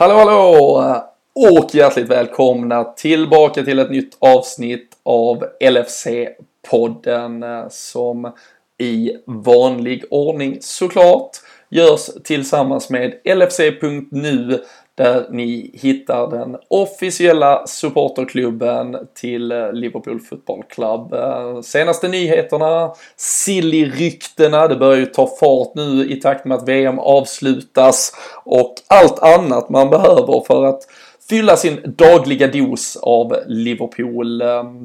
Hallå hallå! Och hjärtligt välkomna tillbaka till ett nytt avsnitt av LFC-podden som i vanlig ordning såklart görs tillsammans med LFC.nu där ni hittar den officiella supporterklubben till Liverpool Football Club. Senaste nyheterna, silly-ryktena, det börjar ju ta fart nu i takt med att VM avslutas och allt annat man behöver för att fylla sin dagliga dos av Liverpool.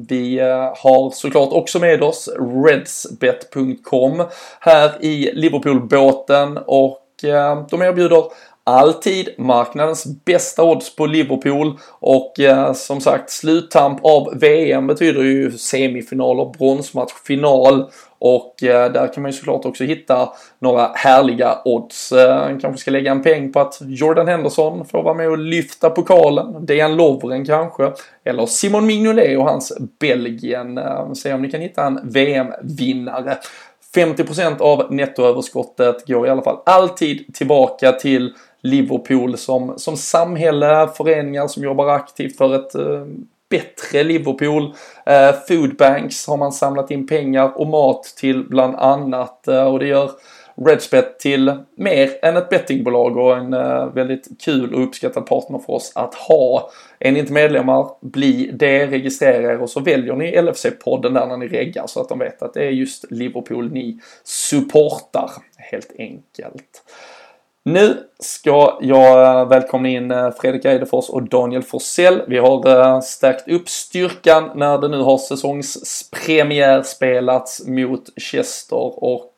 Vi eh, har såklart också med oss redsbet.com här i Liverpoolbåten och eh, de erbjuder alltid marknadens bästa odds på Liverpool och eh, som sagt sluttamp av VM betyder ju semifinaler, bronsmatch, final och eh, där kan man ju såklart också hitta några härliga odds. Eh, kanske ska lägga en peng på att Jordan Henderson får vara med och lyfta pokalen. Dejan Lovren kanske. Eller Simon Mignolet och hans Belgien. Eh, se om ni kan hitta en VM-vinnare. 50% av nettoöverskottet går i alla fall alltid tillbaka till Liverpool som, som samhälle, föreningar som jobbar aktivt för ett eh, bättre Liverpool. Eh, Foodbanks har man samlat in pengar och mat till bland annat eh, och det gör Redspet till mer än ett bettingbolag och en eh, väldigt kul och uppskattad partner för oss att ha. Är ni inte medlemmar, bli det, registrera er och så väljer ni LFC-podden där när ni reggar så att de vet att det är just Liverpool ni supportar helt enkelt. Nu ska jag eh, välkomna in eh, Fredrik Eidefors och Daniel Forsell. Vi har eh, stärkt upp styrkan när det nu har säsongspremiär spelats mot Chester och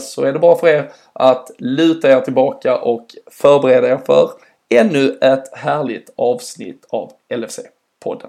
så är det bara för er att luta er tillbaka och förbereda er för ännu ett härligt avsnitt av LFC-podden.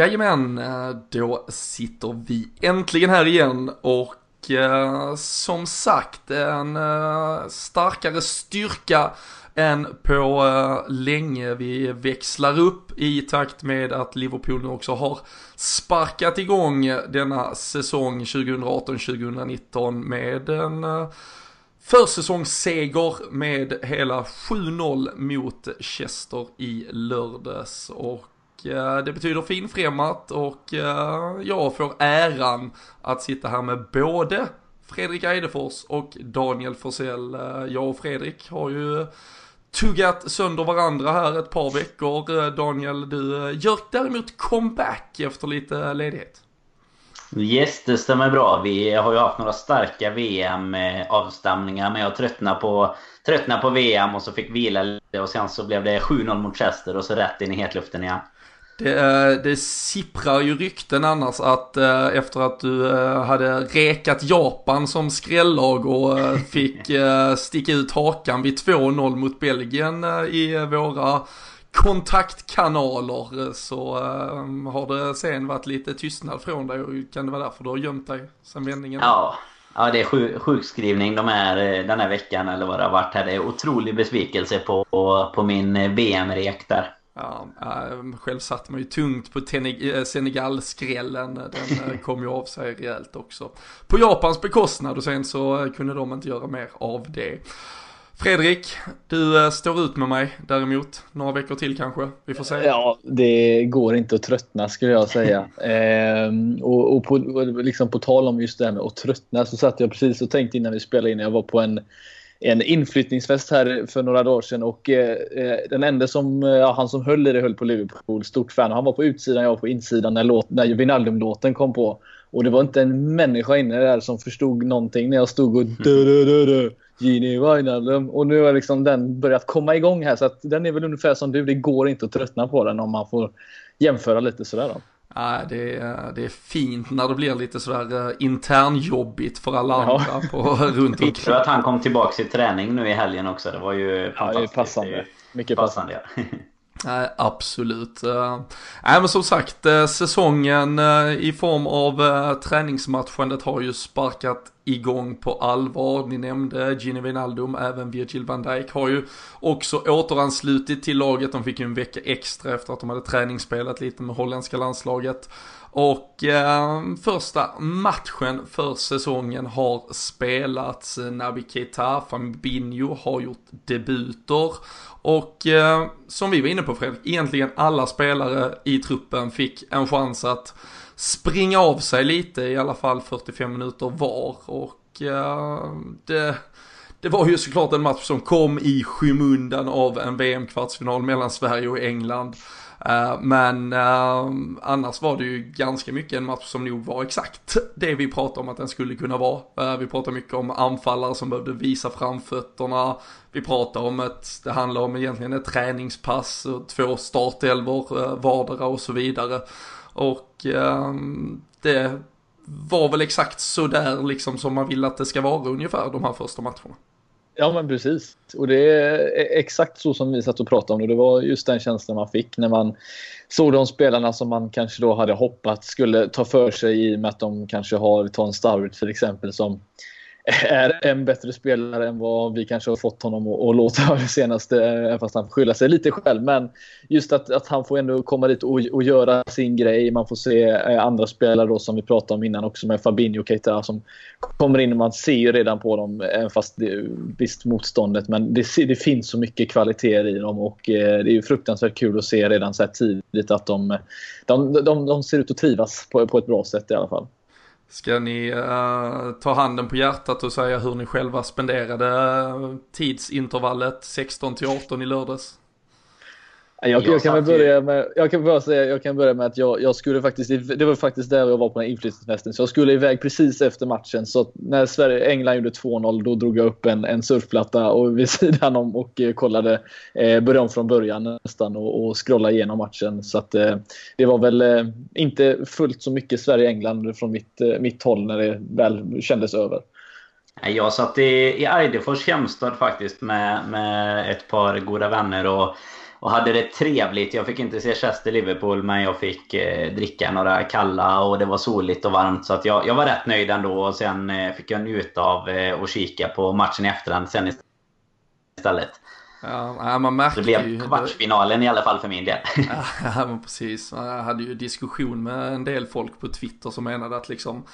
Jajamän, eh, då sitter vi äntligen här igen och eh, som sagt en eh, starkare styrka än på eh, länge. Vi växlar upp i takt med att Liverpool nu också har sparkat igång denna säsong 2018-2019 med en eh, försäsongsseger med hela 7-0 mot Chester i lördags. Och Eh, det betyder finfrämmat och eh, jag får äran att sitta här med både Fredrik Eidefors och Daniel Forsell. Eh, jag och Fredrik har ju tuggat sönder varandra här ett par veckor. Daniel, du gör däremot comeback efter lite ledighet. Yes, det stämmer bra. Vi har ju haft några starka VM-avstämningar men jag tröttnade på, tröttnade på VM och så fick vila lite och sen så blev det 7-0 mot Chester och så rätt in i hetluften igen. Det, det sipprar ju rykten annars att eh, efter att du eh, hade rekat Japan som skrällag och eh, fick sticka ut hakan vid 2-0 mot Belgien i våra kontaktkanaler så har det sen varit lite tystnad från dig och kan det vara därför du har gömt dig sen vändningen? Ja, ja det är sjukskrivning de här, den här veckan eller vad det har varit här. Det är otrolig besvikelse på, på min VM-rek där. Ja, själv satt man ju tungt på eh, Senegal-skrällen. Den eh, kom ju av sig rejält också. På Japans bekostnad och sen så eh, kunde de inte göra mer av det. Fredrik, du står ut med mig däremot. Några veckor till kanske. Vi får se. Ja, det går inte att tröttna skulle jag säga. ehm, och, och på, liksom på tal om just det här med att tröttna så satt jag precis och tänkte innan vi spelade in. Jag var på en en inflyttningsfest här för några dagar sedan och eh, eh den enda som, eh, ja, han som höll i det höll på Liverpool. Stort fan. Han var på utsidan, jag var på insidan när, låt, när Wijnaldum-låten kom på. Och det var inte en människa inne där som förstod någonting när jag stod och dö, dö, dö, dö, Gini Wijnaldum. Och nu har liksom den börjat komma igång här så att den är väl ungefär som du. Det går inte att tröttna på den om man får jämföra lite sådär då. Ja, det, är, det är fint när det blir lite sådär uh, internjobbigt för alla ja. andra på, runt omkring. tror att han kom tillbaka i träning nu i helgen också. Det var ju fantastiskt. Ja, det är passande. Mycket passande. passande. Nej, absolut. Eh, nej, men som sagt, eh, säsongen eh, i form av träningsmatchandet har ju sparkat igång på allvar. Ni nämnde Gini Wijnaldum, även Virgil van Dijk har ju också återanslutit till laget. De fick ju en vecka extra efter att de hade träningsspelat lite med holländska landslaget. Och eh, första matchen för säsongen har spelats. Naby Keita, Fabinho har gjort debuter. Och eh, som vi var inne på Fredrik, egentligen alla spelare i truppen fick en chans att springa av sig lite, i alla fall 45 minuter var. Och eh, det, det var ju såklart en match som kom i skymundan av en VM-kvartsfinal mellan Sverige och England. Uh, men uh, annars var det ju ganska mycket en match som nog var exakt det vi pratade om att den skulle kunna vara. Uh, vi pratade mycket om anfallare som behövde visa framfötterna. Vi pratade om att det handlar om egentligen ett träningspass, två startelvor eh, vardera och så vidare. Och ehm, det var väl exakt sådär liksom som man vill att det ska vara ungefär de här första matcherna. Ja men precis. Och det är e- exakt så som vi satt och pratade om det. Det var just den känslan man fick när man såg de spelarna som man kanske då hade hoppats skulle ta för sig i och med att de kanske har Ton Starrett till exempel som är en bättre spelare än vad vi kanske har fått honom att, att låta det senaste, även fast han får skylla sig lite själv. Men just att, att han får ändå komma dit och, och göra sin grej. Man får se eh, andra spelare då som vi pratade om innan också med Fabinho och Keita som kommer in och man ser ju redan på dem, även fast det är visst motståndet. Men det, det finns så mycket kvaliteter i dem och det är ju fruktansvärt kul att se redan så här tidigt att de, de, de, de ser ut att trivas på, på ett bra sätt i alla fall. Ska ni uh, ta handen på hjärtat och säga hur ni själva spenderade uh, tidsintervallet 16 till 18 i lördags? Jag, jag, kan börja med, jag kan bara säga, jag kan börja med att jag, jag skulle faktiskt, det var faktiskt där jag var på den inflyttningsfesten. Så jag skulle iväg precis efter matchen. Så när Sverige, England gjorde 2-0 då drog jag upp en, en surfplatta och vid sidan om och eh, kollade, eh, började om från början nästan och, och scrollade igenom matchen. Så att eh, det var väl eh, inte fullt så mycket Sverige-England från mitt, eh, mitt håll när det väl kändes över. Jag satt i, i Eidefors hemstad faktiskt med, med ett par goda vänner och och hade det trevligt. Jag fick inte se Chester-Liverpool men jag fick eh, dricka några kalla och det var soligt och varmt. Så att jag, jag var rätt nöjd ändå. Och sen eh, fick jag njuta av eh, och kika på matchen i efterhand sen istället. Ja, man märker det blev ju, kvartsfinalen i alla fall för min del. Ja, men precis. Jag hade ju diskussion med en del folk på Twitter som menade att liksom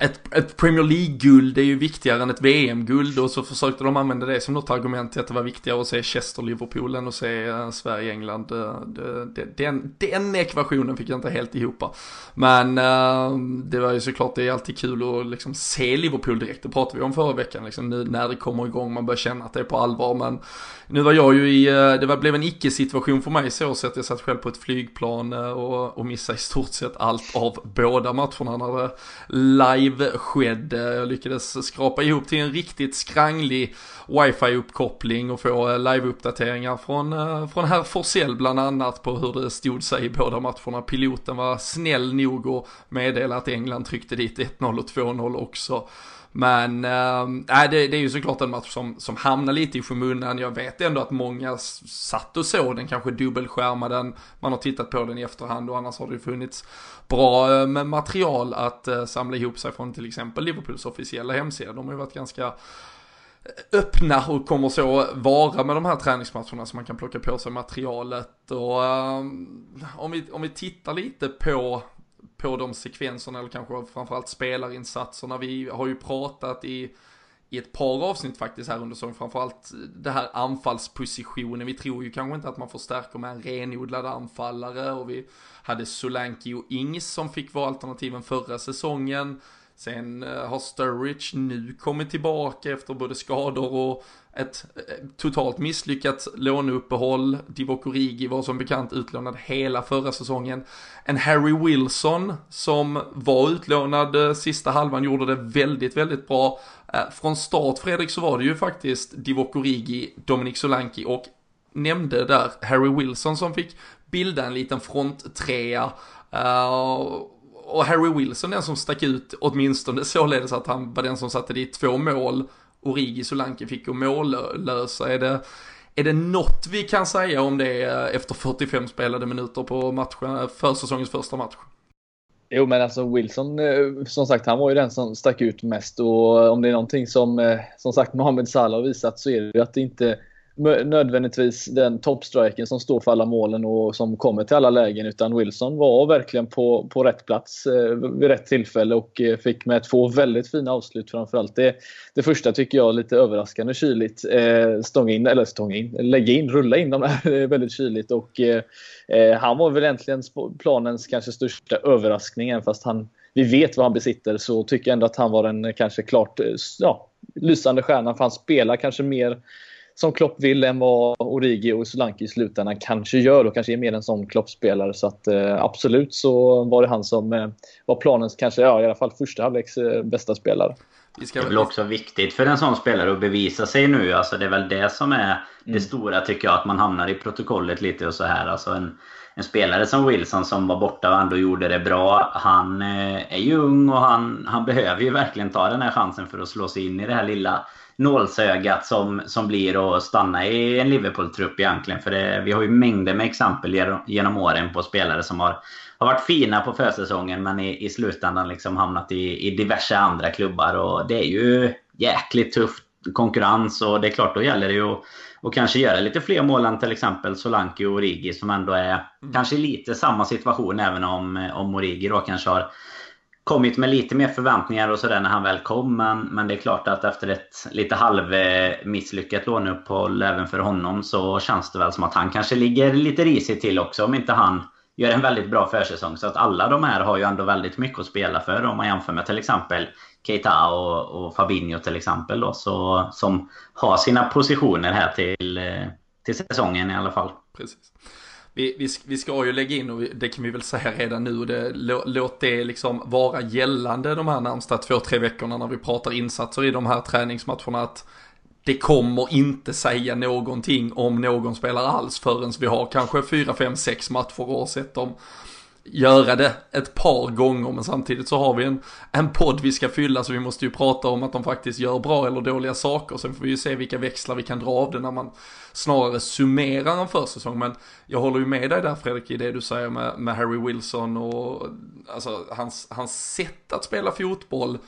ett, ett Premier League-guld är ju viktigare än ett VM-guld och så försökte de använda det som något argument till att det var viktigare att se Chester-Liverpool än att se eh, Sverige-England. Den, den ekvationen fick jag inte helt ihop. Men eh, det var ju såklart, det är alltid kul att liksom se Liverpool direkt, det pratade vi om förra veckan, liksom, nu när det kommer igång, man börjar känna att det är på allvar. Men nu var jag ju i, eh, det var, blev en icke-situation för mig så att jag satt själv på ett flygplan eh, och, och missade i stort sett allt av båda matcherna när det live skedde. Jag lyckades skrapa ihop till en riktigt skranglig wifi-uppkoppling och få eh, live-uppdateringar från, från herr Forsell bland annat på hur det stod sig i båda matcherna. Piloten var snäll nog att meddela att England tryckte dit 1-0 och 2-0 också. Men äh, det, det är ju såklart en match som, som hamnar lite i skymundan. Jag vet ändå att många satt och såg den, kanske dubbelskärmade Man har tittat på den i efterhand och annars har det funnits bra med material att äh, samla ihop sig från till exempel Liverpools officiella hemsida. De har ju varit ganska eh, öppna och kommer så vara med de här träningsmatcherna så man kan plocka på sig materialet. Och äh, om, vi, om vi tittar lite på, på de sekvenserna eller kanske framförallt spelarinsatserna. Vi har ju pratat i, i ett par avsnitt faktiskt här under säsongen, framförallt det här anfallspositionen. Vi tror ju kanske inte att man förstärker med en renodlad anfallare och vi hade Solanki och Ings som fick vara alternativen förra säsongen. Sen eh, har Sturridge nu kommit tillbaka efter både skador och ett eh, totalt misslyckat låneuppehåll. Divock Origi var som bekant utlånad hela förra säsongen. En Harry Wilson som var utlånad eh, sista halvan gjorde det väldigt, väldigt bra. Eh, från start Fredrik så var det ju faktiskt Divock Origi, Dominic Solanki och nämnde där Harry Wilson som fick bilda en liten fronttrea. Uh, och Harry Wilson den som stack ut, åtminstone således att han var den som satte dit två mål. Origi Solanke fick gå mållösa. Är det, är det något vi kan säga om det efter 45 spelade minuter på matchen, eh, försäsongens första match? Jo men alltså Wilson, eh, som sagt han var ju den som stack ut mest och om det är någonting som eh, som sagt Mohamed Salah har visat så är det ju att det inte nödvändigtvis den toppstriken som står för alla målen och som kommer till alla lägen utan Wilson var verkligen på, på rätt plats eh, vid rätt tillfälle och eh, fick med två väldigt fina avslut framförallt. Det, det första tycker jag lite överraskande kyligt. Eh, stånga in, eller stånga in, lägga in, rulla in de här väldigt kyligt och eh, eh, han var väl egentligen planens kanske största överraskning fast han vi vet vad han besitter så tycker jag ändå att han var den kanske klart eh, ja, lysande stjärnan för han spelar kanske mer som Klopp vill än vad Origi och Solanke i slutändan kanske gör och kanske är mer en sån Klopp-spelare. Så att eh, absolut så var det han som eh, var planens kanske, ja i alla fall första halvleks eh, bästa spelare. Det är väl också viktigt för en sån spelare att bevisa sig nu. Alltså det är väl det som är mm. det stora tycker jag. Att man hamnar i protokollet lite och så här. Alltså en, en spelare som Wilson som var borta och ändå gjorde det bra. Han eh, är ju ung och han, han behöver ju verkligen ta den här chansen för att slå sig in i det här lilla nålsögat som, som blir att stanna i en Liverpool-trupp egentligen. För det, vi har ju mängder med exempel genom åren på spelare som har, har varit fina på försäsongen men i, i slutändan liksom hamnat i, i diverse andra klubbar. Och det är ju jäkligt tufft konkurrens och det är klart då gäller det ju att och kanske göra lite fler mål än till exempel Solanke och Origi som ändå är mm. kanske lite samma situation även om, om Origi då kanske har kommit med lite mer förväntningar och sådär när han väl kom. Men, men det är klart att efter ett lite halvmisslyckat låneuppehåll även för honom så känns det väl som att han kanske ligger lite risigt till också om inte han gör en väldigt bra försäsong. Så att alla de här har ju ändå väldigt mycket att spela för om man jämför med till exempel Keita och, och Fabinho till exempel då, så, som har sina positioner här till, eh, till säsongen i alla fall. Precis vi, vi, vi ska ju lägga in, och det kan vi väl säga redan nu, det, låt det liksom vara gällande de här närmsta två, tre veckorna när vi pratar insatser i de här träningsmatcherna. Att det kommer inte säga någonting om någon spelar alls förrän vi har kanske fyra, fem, sex matcher och sett dem göra det ett par gånger men samtidigt så har vi en, en podd vi ska fylla så vi måste ju prata om att de faktiskt gör bra eller dåliga saker. Sen får vi ju se vilka växlar vi kan dra av det när man snarare summerar en försäsong. Men jag håller ju med dig där Fredrik i det du säger med, med Harry Wilson och alltså hans, hans sätt att spela fotboll.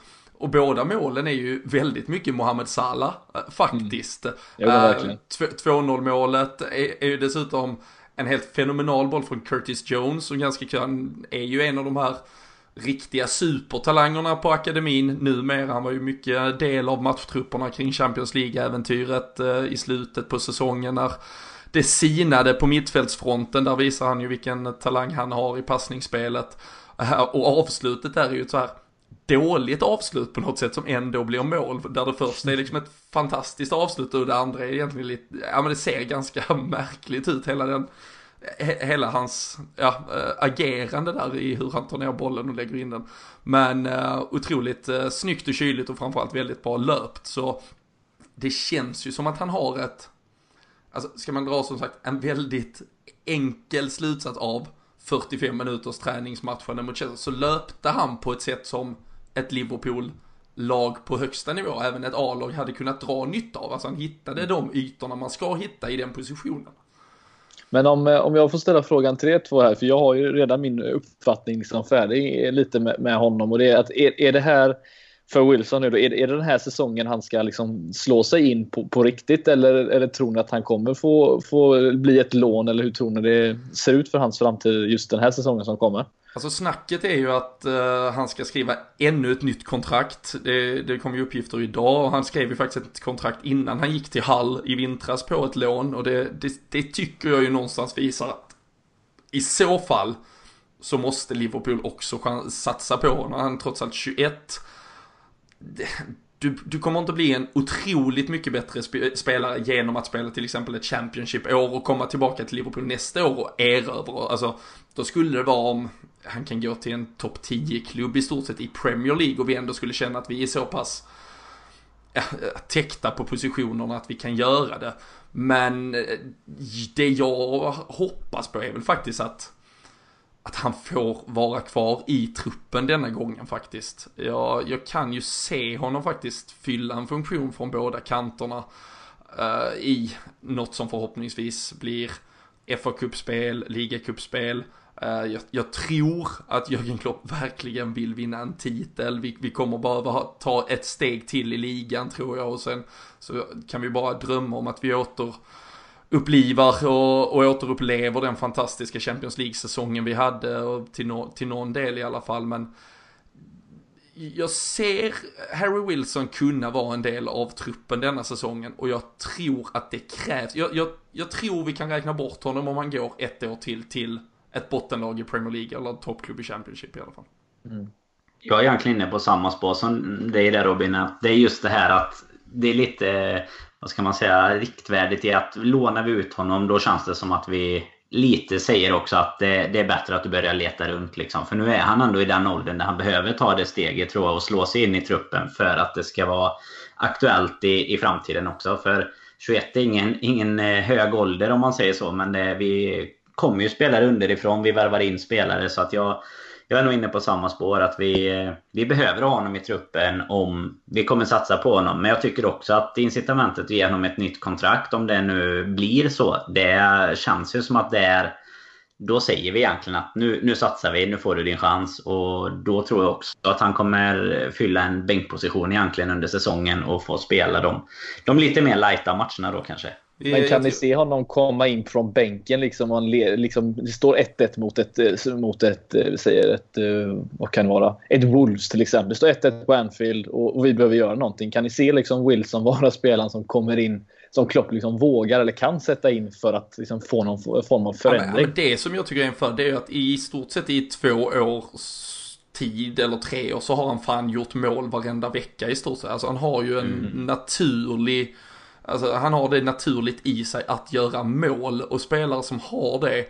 Och båda målen är ju väldigt mycket Mohamed Salah eh, faktiskt. Mm. Ja, 2-0 målet är, är ju dessutom en helt fenomenal boll från Curtis Jones som ganska kan, är ju en av de här riktiga supertalangerna på akademin numera. Han var ju mycket del av matchtrupperna kring Champions League-äventyret eh, i slutet på säsongen när det sinade på mittfältsfronten. Där visar han ju vilken talang han har i passningsspelet. Eh, och avslutet är ju så här dåligt avslut på något sätt som ändå blir mål. Där det första är liksom ett fantastiskt avslut och det andra är egentligen lite, ja men det ser ganska märkligt ut hela den, hela hans ja, eh, agerande där i hur han tar ner bollen och lägger in den. Men uh, otroligt uh, snyggt och kyligt och framförallt väldigt bra löpt så det känns ju som att han har ett, alltså ska man dra som sagt en väldigt enkel slutsats av 45 minuters träningsmatchen mot Chelsea så löpte han på ett sätt som ett Liverpool-lag på högsta nivå, även ett A-lag hade kunnat dra nytta av. Alltså han hittade de ytorna man ska hitta i den positionen. Men om, eh, om jag får ställa frågan till er två här, för jag har ju redan min uppfattning liksom färdig eh, lite med, med honom och det är att är, är det här för Wilson nu då, är, är det den här säsongen han ska liksom slå sig in på, på riktigt eller, eller tror ni att han kommer få, få bli ett lån eller hur tror ni det ser ut för hans framtid just den här säsongen som kommer? Alltså snacket är ju att uh, han ska skriva ännu ett nytt kontrakt. Det, det kom ju uppgifter idag och han skrev ju faktiskt ett kontrakt innan han gick till Hall i vintras på ett lån och det, det, det tycker jag ju någonstans visar att i så fall så måste Liverpool också satsa på honom. Han är trots allt 21. Du, du, kommer inte bli en otroligt mycket bättre sp spelare genom att spela till exempel ett Championship-år och komma tillbaka till Liverpool nästa år och erövra. Alltså, då skulle det vara om han kan gå till en topp 10-klubb i stort sett i Premier League och vi ändå skulle känna att vi är så pass ja, täckta på positionerna att vi kan göra det. Men eh, det jag hoppas på är väl faktiskt att att han får vara kvar i truppen denna gången faktiskt. Jag, jag kan ju se honom faktiskt fylla en funktion från båda kanterna. uh, i något som förhoppningsvis blir FA-cupspel, ligacupspel. Uh, jag, jag, tror att Jörgen Klopp verkligen vill vinna en titel. Vi, vi kommer behöva ta ett steg till i ligan tror jag och sen så kan vi bara drömma om att vi åter upplivar och, och återupplever den fantastiska Champions League-säsongen vi hade och till, no, till någon del i alla fall. Men jag ser Harry Wilson kunna vara en del av truppen denna säsongen och jag tror att det krävs. Jag, jag, jag tror vi kan räkna bort honom om han går ett år till till ett bottenlag i Premier League eller toppklubb i Championship i alla fall. Mm. Jag är egentligen inne på samma spår som dig där Robin. Att det är just det här att det är lite, vad ska man säga, riktvärdigt i att lånar vi ut honom då känns det som att vi lite säger också att det, det, är bättre att du börjar leta runt. Liksom. För nu är han ändå i den åldern där han behöver ta det steget tror jag och slå sig in i truppen för att det ska vara aktuellt i, i framtiden också. För 21 är ingen, ingen eh, hög ålder om man säger så, men det, vi kommer ju spelare underifrån. Vi värvar in spelare så att jag jag är nog inne på samma spår att vi, eh, vi behöver ha honom i truppen om vi kommer satsa på honom. Men jag tycker också att incitamentet att ge honom ett nytt kontrakt, om det nu blir så, det känns ju som att det är då säger vi egentligen att nu, nu satsar vi, nu får du din chans. Och då tror jag också att han kommer fylla en bänkposition egentligen under säsongen och få spela de, de lite mer lighta matcherna då kanske. Men kan ni se honom komma in från bänken liksom? Och liksom det står 1-1 mot ett, eh, mot ett, eh, säger ett, eh, vad kan det vara? Ett Wolves till exempel. Det står 1-1 på Anfield och, och, vi behöver göra någonting. Kan ni se liksom Wilson vara spelaren som kommer in som Klopp liksom vågar eller kan sätta in för att liksom få någon form av förändring? Ja, det som jag tycker är en för det är att i stort sett i två års tid eller tre år så har han fan gjort mål varenda vecka i stort sett. Alltså han har ju en mm. naturlig Alltså han har det naturligt i sig att göra mål och spelare som har det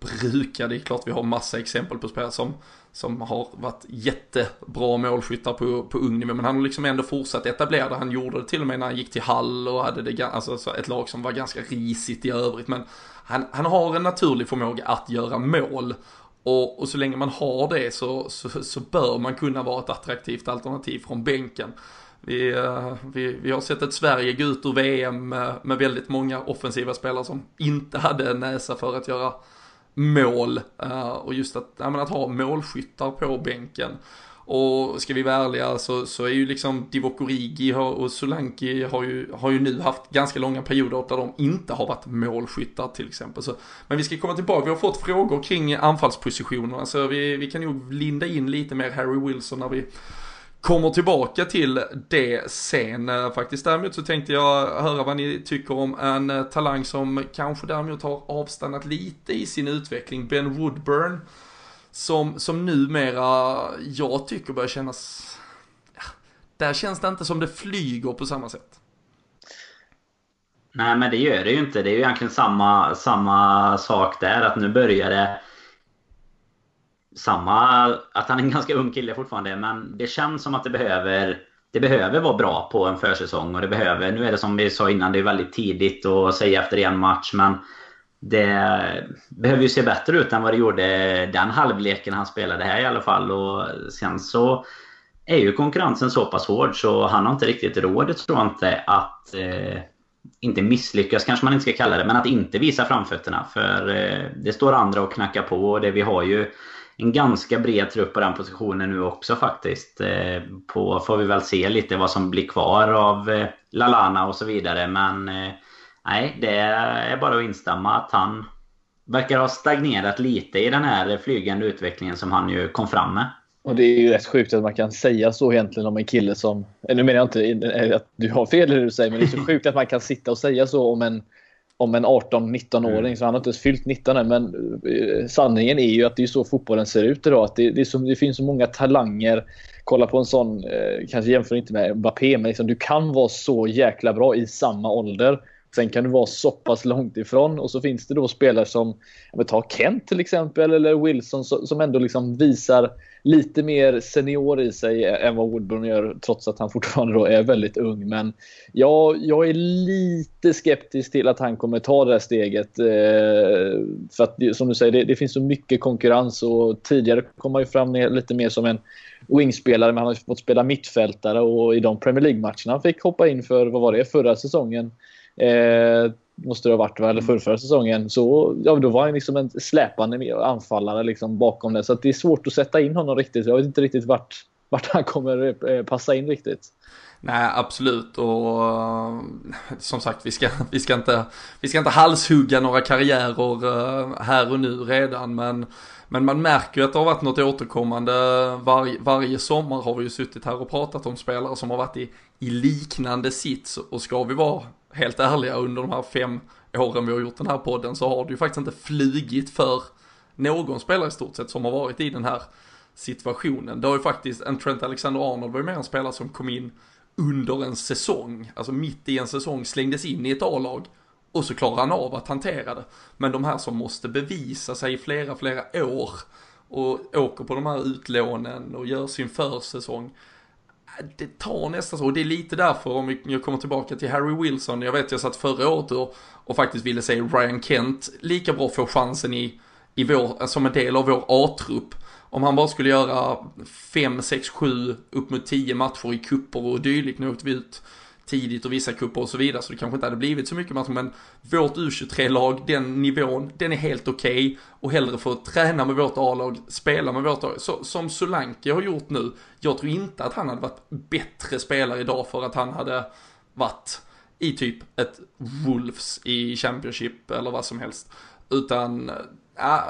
brukar, det är klart vi har massa exempel på spelare som, som har varit jättebra målskyttar på, på ung nivå men han har liksom ändå fortsatt etablera det. Han gjorde det till och med när han gick till Hall och hade det, alltså ett lag som var ganska risigt i övrigt men han, han har en naturlig förmåga att göra mål och, och så länge man har det så, så, så bör man kunna vara ett attraktivt alternativ från bänken. Vi, eh, vi, vi har sett ett Sverige gå ut ur VM med, med väldigt många offensiva spelare som inte hade näsa för att göra mål. Eh, och just att, menar, att ha målskyttar på bänken. Och ska vi vara ärliga så, så är ju liksom Divock Origi och Solanki har ju, har ju nu haft ganska långa perioder där de inte har varit målskyttar till exempel. Så, men vi ska komma tillbaka, vi har fått frågor kring anfallspositionerna så vi, vi kan nog linda in lite mer Harry Wilson när vi kommer tillbaka till det sen eh, faktiskt. Däremot så tänkte jag höra vad ni tycker om en eh, talang som kanske däremot har avstannat lite i sin utveckling. Ben Woodburn. Som, som numera jag tycker börjar kännas... Ja, där känns det inte som det flyger på samma sätt. Nej men det gör det ju inte. Det är ju egentligen samma, samma sak där. Att nu börjar det samma, att han är en ganska ung kille fortfarande, men det känns som att det behöver det behöver vara bra på en försäsong och det behöver, nu är det som vi sa innan, det är väldigt tidigt att säga efter en match men det behöver ju se bättre ut än vad det gjorde den halvleken han spelade här i alla fall och sen så är ju konkurrensen så pass hård så han har inte riktigt råd, tror jag inte, att eh, inte misslyckas kanske man inte ska kalla det, men att inte visa framfötterna. För eh, det står andra och knackar på och det vi har ju en ganska bred trupp på den positionen nu också faktiskt. Eh, på, får vi väl se lite vad som blir kvar av eh, Lalana och så vidare. Men eh, nej, det är bara att instämma att han verkar ha stagnerat lite i den här flygande utvecklingen som han ju kom fram med. Och det är ju rätt sjukt att man kan säga så egentligen om en kille som... Nu menar jag inte att du har fel i det du säger, men det är så sjukt att man kan sitta och säga så om en om en 18-19-åring. Mm. Så han har inte ens fyllt 19 än. Men eh, sanningen är ju att det är så fotbollen ser ut idag. Att det, det, så, det finns så många talanger. Kolla på en sån, eh, kanske jämför inte med Mbappé, men liksom, du kan vara så jäkla bra i samma ålder. Sen kan du vara så pass långt ifrån och så finns det då spelare som, ta Kent till exempel eller Wilson som ändå liksom visar lite mer senior i sig än vad Woodburn gör trots att han fortfarande då är väldigt ung. Men ja, jag är lite skeptisk till att han kommer ta det här steget. Eh, för att som du säger, det, det finns så mycket konkurrens och tidigare kom han ju fram lite mer som en wingspelare, men han har fått spela mittfältare och i de Premier League-matcherna han fick hoppa in för, vad var det, förra säsongen. Eh, måste det ha varit, eller förra, förra säsongen. Så ja, då var han liksom en släpande anfallare liksom bakom det. Så det är svårt att sätta in honom riktigt. Jag vet inte riktigt vart, vart han kommer eh, passa in riktigt. Nej, absolut. Och eh, som sagt, vi ska, vi ska, inte, vi ska inte halshugga några karriärer uh, här och nu redan. Men, men man märker ju att det har varit något återkommande. Var, varje sommar har vi ju suttit här och pratat om spelare som har varit i, i liknande sits. Och ska vi vara helt ärliga under de här fem åren vi har gjort den här podden så har det ju faktiskt inte flugit för någon spelare i stort sett som har varit i den här situationen. Det har ju faktiskt, en Trent Alexander-Arnold var ju mer en spelare som kom in under en säsong, alltså mitt i en säsong slängdes in i ett A-lag och så klarar han av att hantera det. Men de här som måste bevisa sig i flera, flera år och åker på de här utlånen och gör sin försäsong. Det tar nästan så, och det är lite därför om jag kommer tillbaka till Harry Wilson, jag vet jag satt förra året och, och faktiskt ville se Ryan Kent lika bra få chansen i, i vår, som en del av vår A-trupp om han bara skulle göra 5, 6, 7, upp mot 10 matcher i kupper och dylikt. Nu åkte vi ut tidigt och vissa kupper och så vidare så det kanske inte hade blivit så mycket matcher men vårt U23-lag, den nivån, den är helt okej okay, och hellre få träna med vårt A-lag, spela med vårt A-lag. Så, som Solanke har gjort nu, jag tror inte att han hade varit bättre spelare idag för att han hade varit i typ ett Wolves i Championship eller vad som helst. Utan, äh,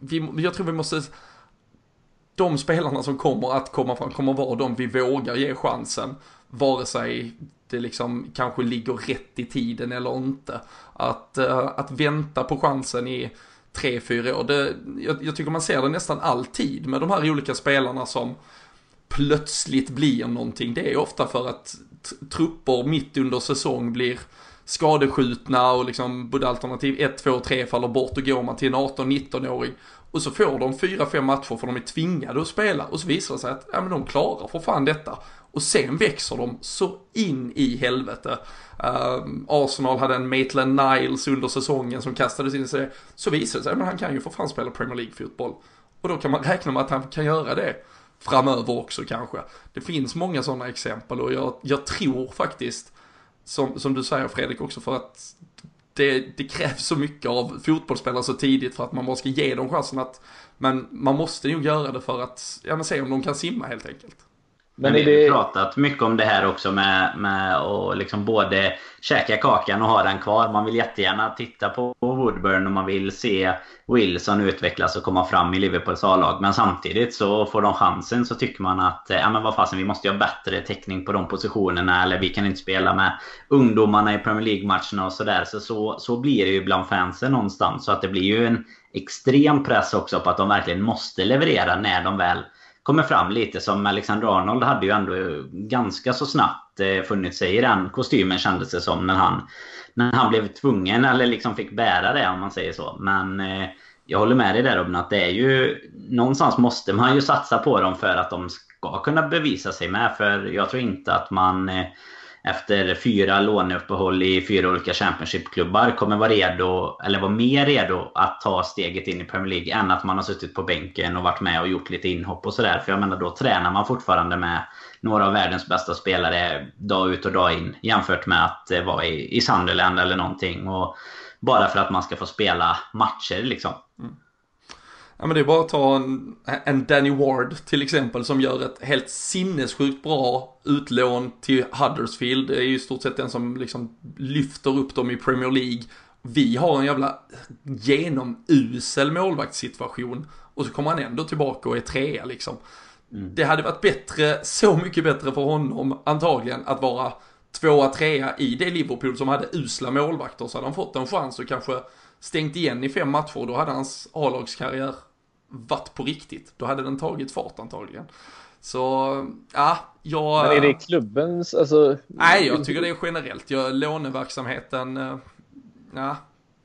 vi, jag tror vi måste, de spelarna som kommer att komma fram kommer vara de vi vågar ge chansen. Vare sig det liksom kanske ligger rätt i tiden eller inte. Att, uh, att vänta på chansen i tre, fyra år. Det, jag, jag, tycker man ser det nästan alltid med de här olika spelarna som plötsligt blir någonting. Det är ofta för att trupper mitt under säsong blir skadeskjutna och liksom både alternativ 1, 2, 3 faller bort och går man till en 18-19-åring och så får de 4-5 matcher för de är tvingade att spela och så visar det sig att ja, men de klarar för fan detta. Och sen växer de så in i helvete. Uh, Arsenal hade en Maitland Niles under säsongen som kastades in i sig. Så visade det sig att han kan ju för fan spela Premier League-fotboll. Och då kan man räkna med att han kan göra det framöver också kanske. Det finns många sådana exempel och jag, jag tror faktiskt som, som du säger Fredrik också för att det, det, krävs så mycket av fotbollsspelare så tidigt för att man bara ska ge dem chansen att men man måste nog göra det för att ja, men se om de kan simma helt enkelt. Men vi har det... pratat mycket om det här också med, med att liksom både käka kakan och ha den kvar. Man vill jättegärna titta på Woodburn och man vill se Wilson utvecklas och komma fram i Liverpools A-lag. Men samtidigt så får de chansen så tycker man att ja men vad fasen, vi måste ha bättre täckning på de positionerna. Eller vi kan inte spela med ungdomarna i Premier League-matcherna och sådär. Så, så, så blir det ju bland fansen någonstans. Så att det blir ju en extrem press också på att de verkligen måste leverera när de väl kommer fram lite som Alexander Arnold hade ju ändå ganska så snabbt eh, funnit sig i den kostymen kändes det som när han, när han blev tvungen eller liksom fick bära det om man säger så. Men eh, jag håller med dig där Robin att det är ju någonstans måste man ju satsa på dem för att de ska kunna bevisa sig med. För jag tror inte att man eh, efter fyra låneuppehåll i fyra olika Championship-klubbar kommer vara redo, eller vara mer redo att ta steget in i Premier League än att man har suttit på bänken och varit med och gjort lite inhopp och sådär. För jag menar, då tränar man fortfarande med några av världens bästa spelare dag ut och dag in jämfört med att eh, vara i, i Sunderland eller någonting. Och bara för att man ska få spela matcher liksom. Mm. Ja men det är bara att ta en, en Danny Ward till exempel som gör ett helt sinnessjukt bra utlån till Huddersfield. Det är ju i stort sett den som liksom lyfter upp dem i Premier League. Vi har en jävla genomusel målvaktssituation och så kommer han ändå tillbaka och är trea liksom. Mm. Det hade varit bättre, så mycket bättre för honom antagligen att vara tvåa, trea i det Liverpool som hade usla målvakter så hade han fått en chans och kanske stängt igen i fem matcher. Då hade hans A-lagskarriär varit på riktigt. Då hade den tagit fart antagligen. Så, ja, jag... Men är det klubbens, alltså... Nej, jag tycker det är generellt. Jag, låneverksamheten, eh, ja.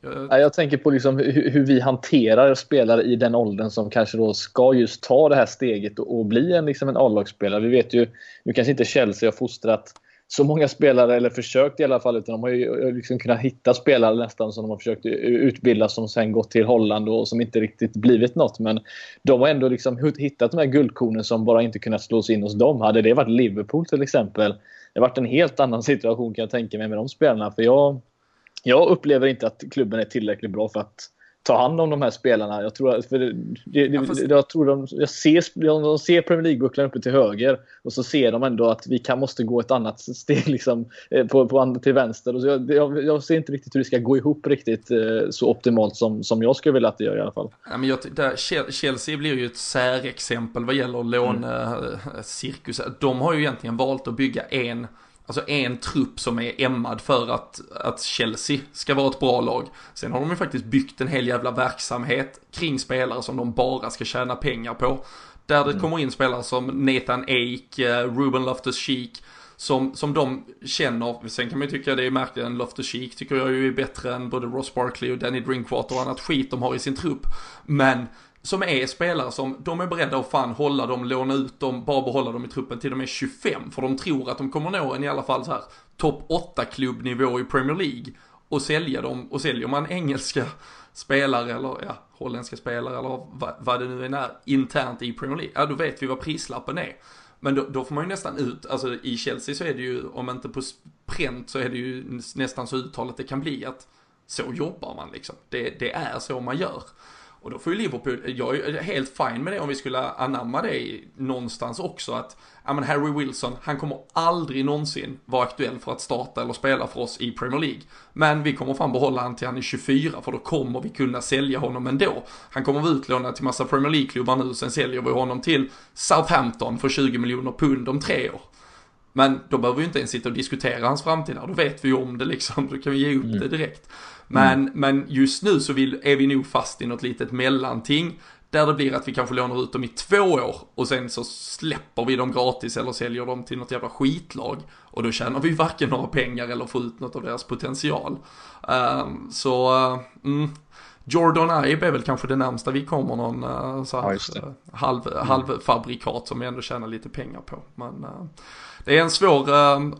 Jag... jag tänker på liksom hur, hur, vi hanterar spelare i den åldern som kanske då ska just ta det här steget och, och bli en, liksom en A-lagsspelare. Vi vet ju, nu kanske inte Chelsea har fostrat så många spelare, eller försökt i alla fall, utan de har ju eh, liksom kunnat hitta spelare nästan som de har försökt utbilda som sen gått till Holland och som inte riktigt blivit något. Men de har ändå liksom hittat de här guldkornen som bara inte kunnat slås in hos dem. Hade det varit Liverpool till exempel, det hade varit en helt annan situation kan jag tänka mig med de spelarna. För jag, jag upplever inte att klubben är tillräckligt bra för att ta hand om de här spelarna. Jag tror, för det, det, ja, fast... jag tror de, jag ser, de ser Premier League-bucklan uppe till höger och så ser de ändå att vi kan, måste gå ett annat steg liksom, eh, på, på, till vänster. Och så jag, jag, jag, ser inte riktigt hur det ska gå ihop riktigt eh, så optimalt som, som jag skulle vilja att det gör i alla fall. Ja, men jag, där, Chelsea blir ju ett särexempel vad gäller lånecirkus. Mm. De har ju egentligen valt att bygga en alltså en trupp som är ämmad för att, att Chelsea ska vara ett bra lag. Sen har de ju faktiskt byggt en hel jävla verksamhet kring spelare som de bara ska tjäna pengar på. Där det mm. kommer in spelare som Nathan Ake, eh, Ruben Loftus-Cheek, som, som de känner, sen kan man ju tycka det är märkligt, en Loftus-Cheek tycker jag ju är bättre än både Ross Barkley och Danny Drinkwater och annat skit de har i sin trupp. Men som är spelare som de är beredda att fan hålla dem, låna ut dem, bara behålla dem i truppen till de är 25. För de tror att de kommer nå en i alla fall så här topp 8 klubbnivå i Premier League. Och sälja dem, och säljer man engelska spelare eller ja, holländska spelare eller vad, vad det nu än är internt i Premier League. Ja, då vet vi vad prislappen är. Men då, då, får man ju nästan ut, alltså i Chelsea så är det ju, om inte på pränt så är det ju nästan så uttalat det kan bli att så jobbar man liksom. Det, det är så man gör. Och då får ju Liverpool, jag är helt fine med det om vi skulle anamma det någonstans också att, ja men Harry Wilson, han kommer aldrig någonsin vara aktuell för att starta eller spela för oss i Premier League. Men vi kommer fan behålla han till han är 24 för då kommer vi kunna sälja honom ändå. Han kommer vara utlånad till massa Premier League-klubbar nu, sen säljer vi honom till Southampton för 20 miljoner pund om tre år. Men då behöver vi inte ens sitta och diskutera hans framtid då vet vi ju om det liksom, då kan vi ge upp mm. det direkt. Men, mm. men just nu så vill, är vi nog fast i något litet mellanting. Där det blir att vi kanske lånar ut dem i två år och sen så släpper vi dem gratis eller säljer dem till något jävla skitlag. Och då tjänar vi varken några pengar eller får ut något av deras potential. Um, så, uh, mm, Jordan Ibe är väl kanske det närmsta vi kommer någon uh, så här, ja, uh, halv, mm. halvfabrikat som vi ändå tjänar lite pengar på. Men uh, det är en svår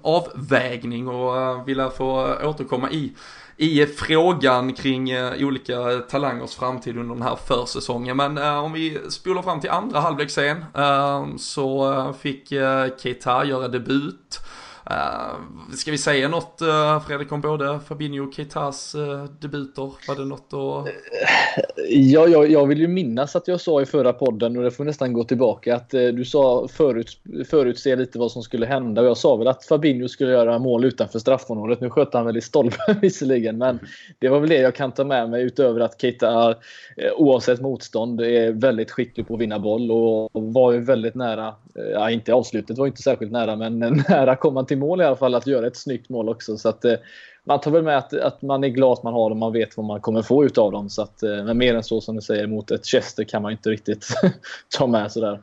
avvägning och vi lär få återkomma i i frågan kring eh, olika talangers framtid under den här försäsongen. Men eh, om vi spolar fram till andra halvlek sen eh, så fick Keita göra debut. Uh, ska vi säga något uh, Fredrik om både Fabinho och Keitas uh, eh, debuter? Var det något att... Ja, jag, jag vill ju minnas att jag sa i förra podden och det får nästan gå tillbaka att uh, du sa förut, förutse lite vad som skulle hända och jag sa väl att Fabinho skulle göra mål utanför straffområdet. Nu sköt han väl i stolpen visserligen men det var väl det jag kan ta med mig utöver att Keita oavsett motstånd är väldigt skicklig på att vinna boll och var ju väldigt nära, ja inte avslutet var inte särskilt nära men nära kom han till till mål i alla fall, att göra ett snyggt mål också. Så att, eh, man tar väl med att, att man är glad att man har dem, man vet vad man kommer få ut av dem. Så att, eh, men mer än så som du säger, mot ett Chester kan man inte riktigt ta med sådär.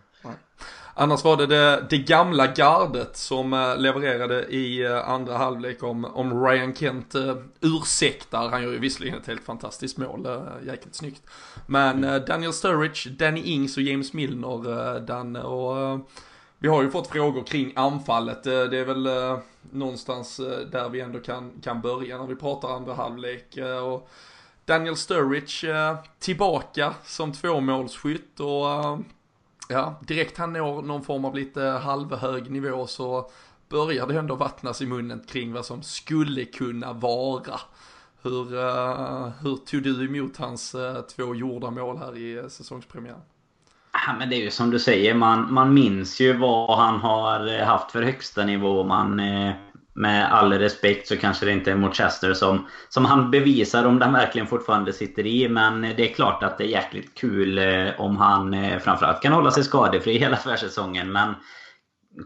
Annars var det, det det, gamla gardet som eh, levererade i eh, andra halvlek om, om Ryan Kent eh, ursäktar. Han gör ju visserligen ett helt fantastiskt mål, jäkligt snyggt. Men Daniel Sturridge, Danny Ings och James Milner, Danne Dan och vi har ju fått frågor kring anfallet. Eh, det är väl eh, någonstans eh, där vi ändå kan, kan börja när vi pratar andra halvlek. Och Daniel Sturridge tillbaka som tvåmålsskytt och ja, direkt han når någon form av lite halvhög nivå så börjar det ändå vattnas i munnen kring vad som skulle kunna vara. Hur, hur tog du emot hans två gjorda mål här i säsongspremiären? Ja, men det är ju som du säger, man, man minns ju vad han har eh, haft för högsta nivå. Man, eh, med all respekt så kanske det inte är mot Chester som, som han bevisar om den verkligen fortfarande sitter i. Men eh, det är klart att det är jäkligt kul eh, om han eh, framförallt kan hålla sig skadefri hela försäsongen. Men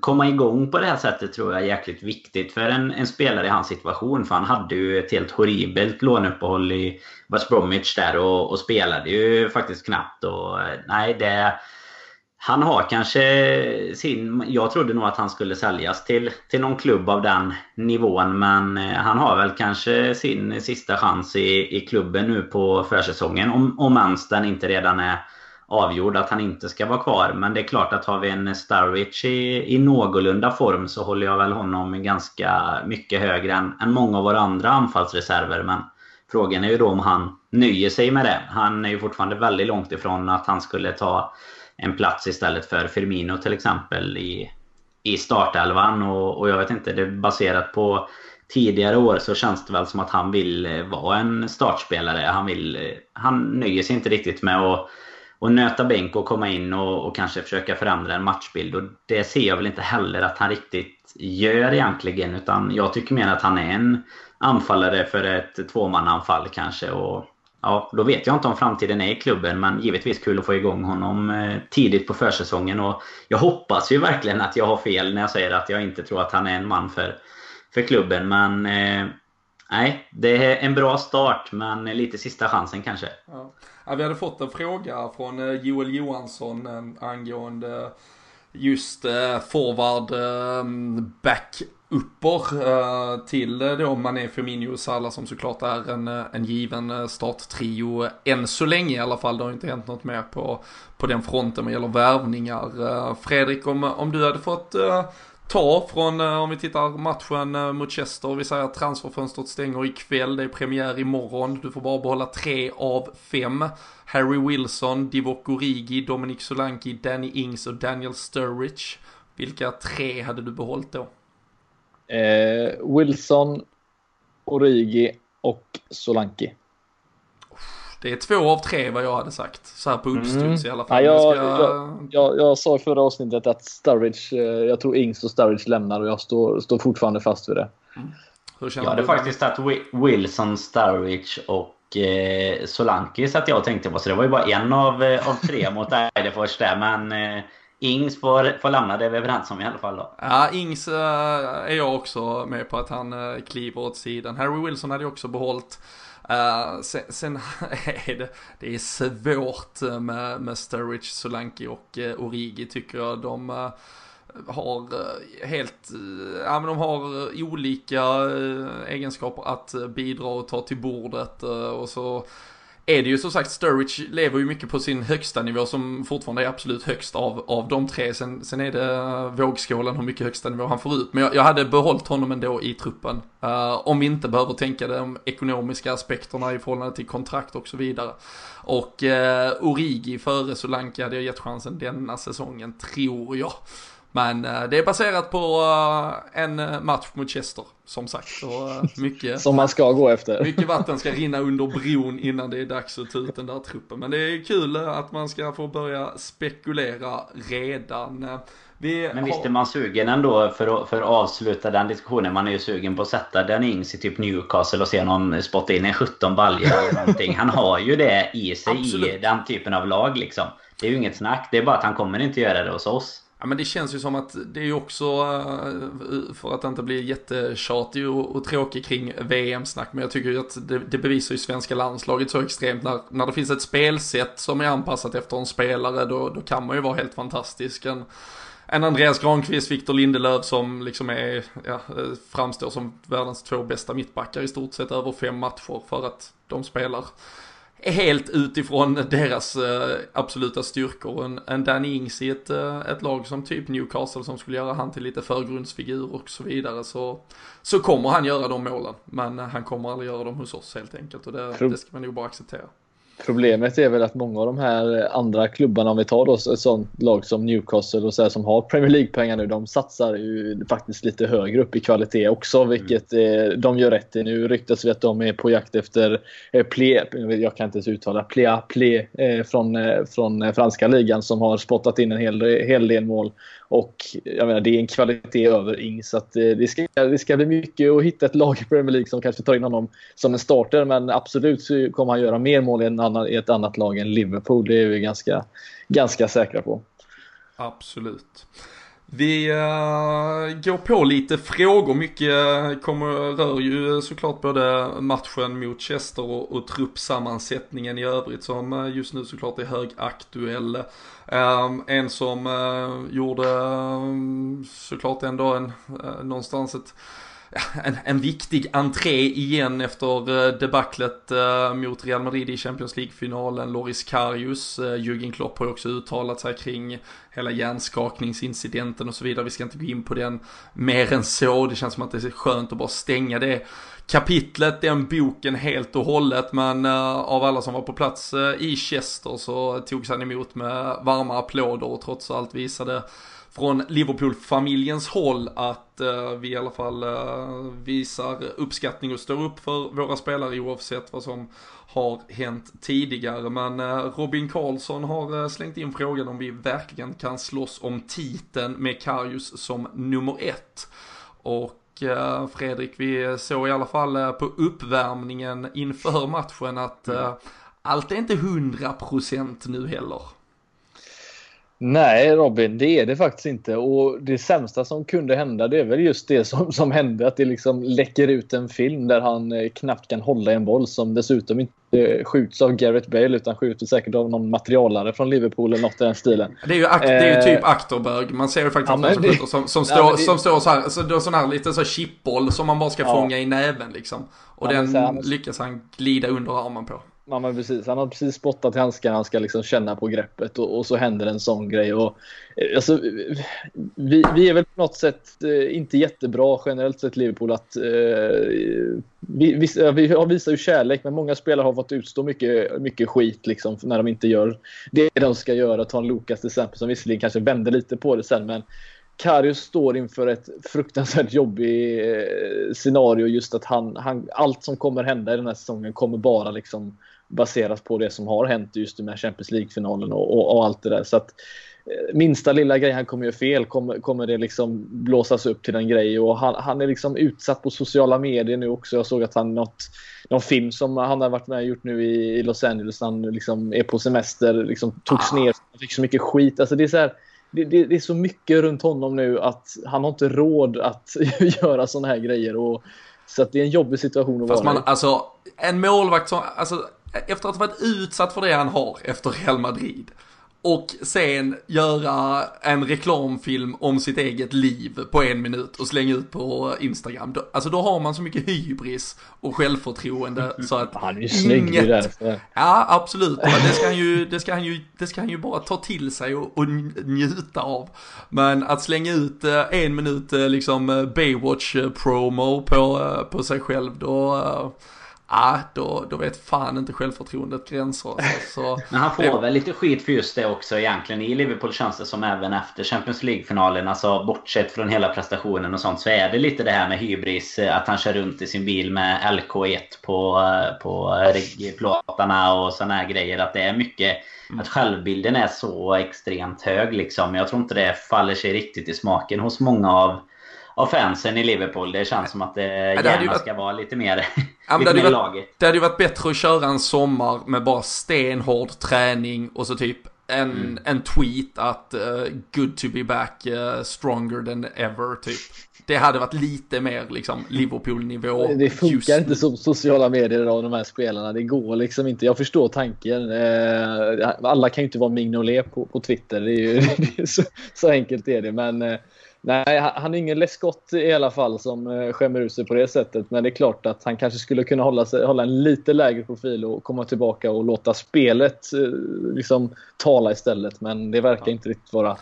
komma igång på det här sättet tror jag är jäkligt viktigt för en, en spelare i hans situation. För han hade ju ett helt horribelt låneuppehåll i West Bromwich där och, och spelade ju faktiskt knappt. Och, eh, nej, det, han har kanske sin... Jag trodde nog att han skulle säljas till, till någon klubb av den nivån. Men eh, han har väl kanske sin sista chans i, i klubben nu på försäsongen. Om, om ens den inte redan är avgjord att han inte ska vara kvar. Men det är klart att har vi en Starwich i, i någorlunda form så håller jag väl honom ganska mycket högre än, än många av våra andra anfallsreserver. Men frågan är ju då om han nöjer sig med det. Han är ju fortfarande väldigt långt ifrån att han skulle ta en plats istället för Firmino till exempel i, i startelvan. Och, och jag vet inte, det är baserat på tidigare år så känns det väl som att han vill vara en startspelare. Han, vill, han nöjer sig inte riktigt med att och nöta bänk och komma in och, och, kanske försöka förändra en matchbild. Och det ser jag väl inte heller att han riktigt gör egentligen. Utan jag tycker mer att han är en anfallare för ett tvåmannaanfall kanske. Och ja, då vet jag inte om framtiden är i klubben. Men givetvis kul att få igång honom eh, tidigt på försäsongen. Och jag hoppas ju verkligen att jag har fel när jag säger att jag inte tror att han är en man för, för klubben. Men eh, nej, det är en bra start men lite sista chansen kanske. Ja. Vi hade fått en fråga från eh, Joel Johansson eh, angående eh, just eh, forward backupper till då Mané, Firmino och Salah som såklart är en, en given starttrio än så länge i alla fall. Det har inte hänt något mer på, på den fronten vad gäller värvningar. Fredrik, om, om du hade fått ta från, eh, om vi tittar matchen eh, mot Chester, vi säger att transferfönstret stänger ikväll, det är premiär imorgon, du får bara behålla tre av fem. Harry Wilson, Divock Origi, Dominic Solanki, Danny Ings och Daniel Sturridge. Vilka tre hade du behållit då? Eh, Wilson, Origi och Solanki. Det är två av tre vad jag hade sagt. Så här på uppstuds mm. i alla fall. Ja, jag, ska... jag, jag, jag, sa i förra avsnittet att Sturridge, eh, jag tror Ings och Sturridge lämnar och jag står, står fortfarande fast vid det. Mm. jag hade du? faktiskt tagit Wilson, Sturridge och eh, Solanki så att jag tänkte på. Så det var ju bara en av, eh, av tre mot Eidefors där. Men eh, Ings får, får lämna, det är vi överens om i alla fall då. Ja, Ings äh, är jag också med på att han kliver åt sidan. Harry Wilson hade jag också behållit. Uh, sen, sen är det, det är svårt eh, med, med Sturridge, Solanki och uh, Origi tycker jag. De uh, har helt, ja men de har olika egenskaper att bidra och ta till bordet och så är det ju som sagt, Sturridge lever ju mycket på sin högsta nivå som fortfarande är absolut högst av, av de tre. Sen, sen är det eh, vågskålen hur mycket högsta nivå han får ut. Men jag, jag hade behållit honom ändå i truppen. Uh, om vi inte behöver tänka de ekonomiska aspekterna i förhållande till kontrakt och så vidare. Och uh, Origi före Solanke hade jag gett chansen denna säsongen, tror jag. Men uh, det är baserat på en match mot Chester som sagt. Och mycket, som man ska gå efter. Mycket vatten ska rinna under bron innan det är dags att ta ut den där truppen. Men det är kul att man ska få börja spekulera redan. Vi Men visst är man sugen ändå för att, för att avsluta den diskussionen. Man är ju sugen på att sätta den Ings i typ Newcastle och se någon spotta in en 17 baljor eller någonting. Han har ju det i sig Absolut. i den typen av lag liksom. Det är ju inget snack. Det är bara att han kommer inte göra det hos oss. Ja men det känns ju som att det är ju också, eh, för att inte bli jättetjatig och, och tråkig kring VM-snack, men jag tycker ju att det, det, bevisar ju svenska landslaget så extremt. När, när det finns ett spelsätt som är anpassat efter en spelare, då, då kan man ju vara helt fantastisk. En, en Andreas Granqvist, Victor Lindelöf som liksom är, ja, eh, framstår som världens två bästa mittbackar i stort sett över fem matcher för att de spelar helt utifrån deras eh, absoluta styrkor. En, en Danny Ings i ett, eh, ett lag som typ Newcastle som skulle göra han till lite förgrundsfigur och så vidare så, så kommer han göra de målen. Men eh, han kommer aldrig göra dem hos oss helt enkelt och det, det ska man nog bara acceptera. Problemet är väl att många av de här andra klubbarna, om vi tar då ett sånt lag som Newcastle och så här, som har Premier League-pengar nu, de satsar ju faktiskt lite högre upp i kvalitet också, vilket mm. de gör rätt i. Nu ryktas vi att de är på jakt efter eh, Plé, jag kan inte ens uttala, Plé, Plé eh, från, eh, från franska ligan som har spottat in en hel, hel del mål. Och jag menar, det är en kvalitet över Ing Så att, eh, det, ska, det ska bli mycket att hitta ett lag i Premier League som kanske tar in honom som en starter. Men absolut så kommer han göra mer mål i, en annan, i ett annat lag än Liverpool. Det är vi ganska, ganska säkra på. Absolut. Vi uh, går på lite frågor, mycket eh, kommer, rör ju eh, såklart både matchen mot Chester och, och truppsammansättningen i övrigt som just nu såklart är högaktuell. Um, en som uh, gjorde um, såklart ändå en, någonstans ett en, en viktig entré igen efter eh, debaclet eh, mot Real Madrid i Champions League-finalen. Loris Karius, eh, Jürgen Klopp har också uttalat sig kring hela hjärnskakningsincidenten och så vidare. Vi ska inte gå in på den mer än så. Det känns som att det är skönt att bara stänga det kapitlet, den boken helt och hållet. Men uh, av alla som var på plats uh, i Chester så togs han emot med varma applåder och trots allt visade från Liverpool-familjens håll att uh, vi i alla fall uh, visar uppskattning och står upp för våra spelare oavsett vad som har hänt tidigare. Men uh, Robin Karlsson har slängt in frågan om vi verkligen kan slåss om titeln med Karius som nummer ett. Och Fredrik, vi såg i alla fall på uppvärmningen inför matchen att mm. allt är inte hundra procent nu heller. Nej Robin, det är det faktiskt inte. Och det sämsta som kunde hända det är väl just det som, som hände. Att det liksom läcker ut en film där han eh, knappt kan hålla en boll som dessutom inte skjuts av Gareth Bale utan skjuts säkert av någon materialare från Liverpool eller något i den stilen. Det är ju, det är ju typ eh, Akterberg. Man ser ju faktiskt ja, det, som, som, står, det, som står så här, så, sån här lite så chipboll som man bara ska ja. fånga i näven liksom. Och ja, den lyckas han glida under armen på. Ja, men precis. Han har precis spottat handskarna, han ska liksom känna på greppet och, och, så händer en sån grej. Och, eh, alltså, vi, vi är väl på något sätt eh, inte jättebra generellt sett Liverpool att eh, vi, vi, vi visar ju kärlek men många spelare har fått utstå mycket, mycket skit liksom, när de inte gör det de ska göra. Ta en Lukas till exempel som visserligen kanske vände lite på det sen men Karius står inför ett fruktansvärt jobbigt eh, scenario just att han, han, allt som kommer hända i den här säsongen kommer bara liksom baserat på det som har hänt just med Champions League-finalen och, och, och, allt det där. Så att, eh, minsta lilla grej han kommer göra fel kommer, kommer det liksom blåsas upp till en grej och han, han, är liksom utsatt på sociala medier nu också. Jag såg att han något, någon film som han har varit med och gjort nu i, i Los Angeles, han liksom är på semester, liksom togs ah. ner, han fick så mycket skit. Alltså det är så här, det, det, det, är så mycket runt honom nu att han har inte råd att göra sådana här grejer. Och, så att det är en jobbig situation att Fast vara man, i. Alltså, en målvakt som, alltså efter att ha varit utsatt för det han har efter Real Madrid och sen göra en reklamfilm om sitt eget liv på en minut och slänga ut på Instagram. Då, alltså då har man så mycket hybris och självförtroende så att Han är ju snygg inget... där. Ja, absolut. Det ska, han ju, det, ska han ju, det ska han ju bara ta till sig och, och njuta av. Men att slänga ut eh, en minut eh, liksom eh, Baywatch-promo på, på sig själv då ah, då, då vet fan inte självförtroendet gränser. Alltså, så, Men han får det... väl lite skit för just det också egentligen. I Liverpool känns det som även efter Champions League-finalen, alltså bortsett från hela prestationen och sånt, så är det lite det här med hybris. Att han kör runt i sin bil med LK1 på, på plåtarna och såna här grejer. Att det är mycket mm. att självbilden är så extremt hög liksom. Jag tror inte det faller sig riktigt i smaken hos många av av fansen i Liverpool. Det känns som att det, ja, det gärna varit... ska vara lite mer, ja, lite det, mer varit, det hade ju varit bättre att köra en sommar med bara stenhård träning och så typ en, mm. en tweet att uh, good to be back, uh, stronger than ever typ. Det hade varit lite mer liksom Liverpool-nivå. Det funkar inte som sociala medier av de här spelarna. Det går liksom inte. Jag förstår tanken. Eh, alla kan ju inte vara Mignolet på, på Twitter. Det är ju det är så, så, enkelt är det. Men Nej, han är ingen läskott i alla fall som eh, skämmer ut sig på det sättet. Men det är klart att han kanske skulle kunna hålla, sig, hålla en lite lägre profil och komma tillbaka och låta spelet eh, liksom tala istället. Men det verkar ja. inte riktigt vara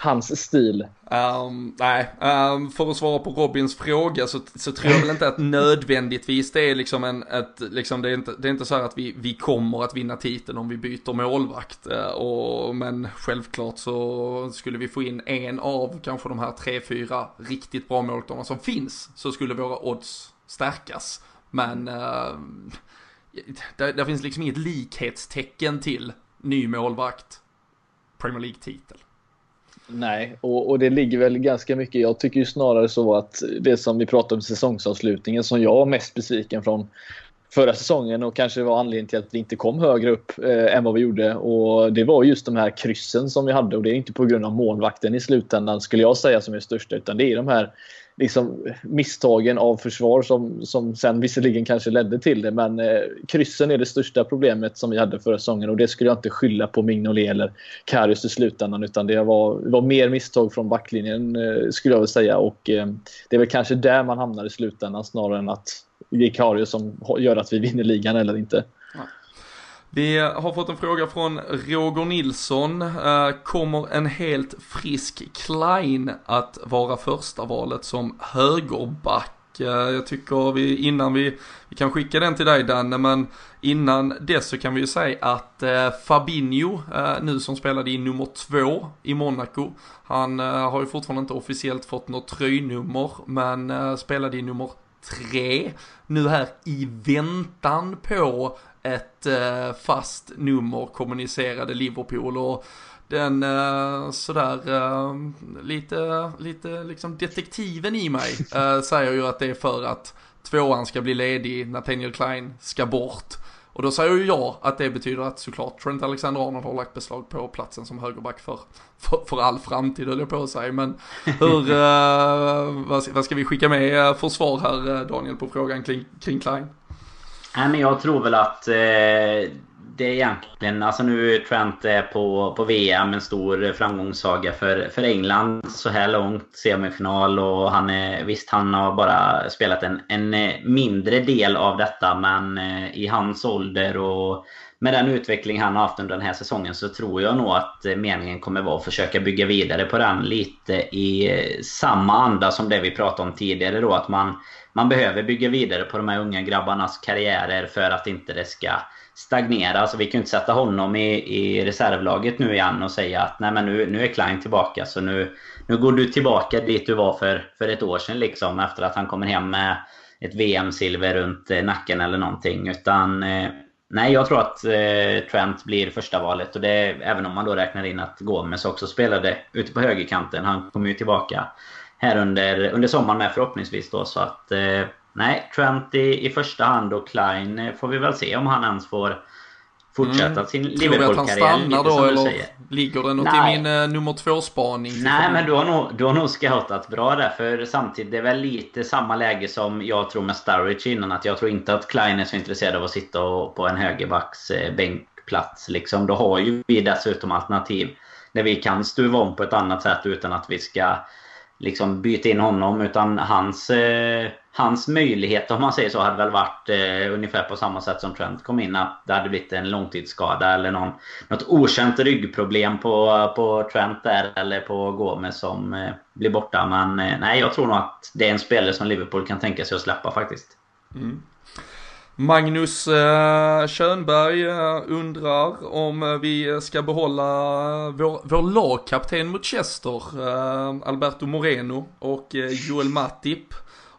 hans stil. Um, nej, um, för att svara på Robins fråga så, så tror jag väl inte att nödvändigtvis det är liksom en, ett, liksom det är inte, det är inte så här att vi, vi kommer att vinna titeln om vi byter målvakt. Uh, och, men självklart så skulle vi få in en av kanske de här tre, fyra riktigt bra målvakterna som finns så skulle våra odds stärkas. Men ehm, uh, där, det finns liksom inget likhetstecken till ny målvakt, Premier League-titel. Nej, och, och, det ligger väl ganska mycket. Jag tycker ju snarare så att det som vi pratade om säsongsavslutningen som jag var mest besviken från förra säsongen och kanske var anledningen till att vi inte kom högre upp eh, än vad vi gjorde. Och Det var just de här kryssen som vi hade och det är inte på grund av målvakten i slutändan skulle jag säga som är största utan det är de här liksom, misstagen av försvar som, som sen visserligen kanske ledde till det. Men eh, kryssen är det största problemet som vi hade förra säsongen och det skulle jag inte skylla på Mignolet eller Karius i slutändan utan det var, var mer misstag från backlinjen eh, skulle jag vilja säga och eh, det är väl kanske där man hamnar i slutändan snarare än att det är Karius som gör att vi vinner ligan eller inte. Vi har fått en fråga från Roger Nilsson. Eh, kommer en helt frisk Klein att vara första valet som högerback? Eh, jag tycker vi, innan vi, vi kan skicka den till dig Danne, men innan dess så kan vi ju säga att eh, Fabinho, eh, nu som spelade i nummer två i Monaco, han har ju fortfarande inte officiellt fått något tröjnummer, men spelade i nummer 3, nu här i väntan på ett eh, fast nummer kommunicerade Liverpool och den eh, sådär eh, lite, lite liksom detektiven i mig eh, säger ju att det är för att tvåan ska bli ledig, Nathaniel Klein ska bort. Och då säger ju jag att det betyder att såklart Trent Alexander-Arnold har lagt beslag på platsen som högerback för, för, för all framtid höll jag på att säga. Men hur, uh, vad, vad, ska vi skicka med för svar här Daniel på frågan kring, kring Klein? Nej men jag tror väl att eh, det är egentligen, alltså nu är Trent eh, på, på VM en stor framgångssaga för, för England så här långt. Semifinal och han är, visst han har bara spelat en, en eh, mindre del av detta men eh, i hans ålder och med den utveckling han har haft under den här säsongen så tror jag nog att meningen kommer vara att försöka bygga vidare på den lite i samma anda som det vi pratade om tidigare då. Att man man behöver bygga vidare på de här unga grabbarnas karriärer för att inte det ska stagnera. Alltså vi kan ju inte sätta honom i, i reservlaget nu igen och säga att nej men nu, nu är Klein tillbaka så nu, nu går du tillbaka dit du var för, för ett år sedan liksom efter att han kommer hem med ett VM-silver runt eh, nacken eller någonting. Utan eh, nej, jag tror att eh, Trent blir första valet och det även om man då räknar in att Gomes också spelade ute på högerkanten. Han kommer ju tillbaka här under, under sommaren med förhoppningsvis då. Så att eh, nej, Trent i, i första hand och Klein eh, får vi väl se om han ens får fortsätta mm. sin Liverpool-karriär. Tror du att han stannar då eller säger. ligger det något nej. i min uh, nummer två-spaning? Nej, men du har, nog, du har nog scoutat bra där. För samtidigt, det är väl lite samma läge som jag tror med Sturridge innan. Att jag tror inte att Klein är så intresserad av att sitta och, på en högerbacks eh, bänkplats. Liksom. Då har ju vi dessutom alternativ där vi kan stuva om på ett annat sätt utan att vi ska liksom byta in honom utan hans, eh, hans möjlighet om man säger så hade väl varit eh, ungefär på samma sätt som Trent kom in. Att det hade blivit en långtidsskada eller någon, något okänt ryggproblem på, på Trent där eller på Gomes som eh, blir borta. Men eh, nej, jag tror nog att det är en spelare som Liverpool kan tänka sig att släppa faktiskt. Mm. Magnus eh, eh, undrar om eh, vi ska behålla eh, vår, vår lagkapten mot Chester, Alberto Moreno och Joel Matip.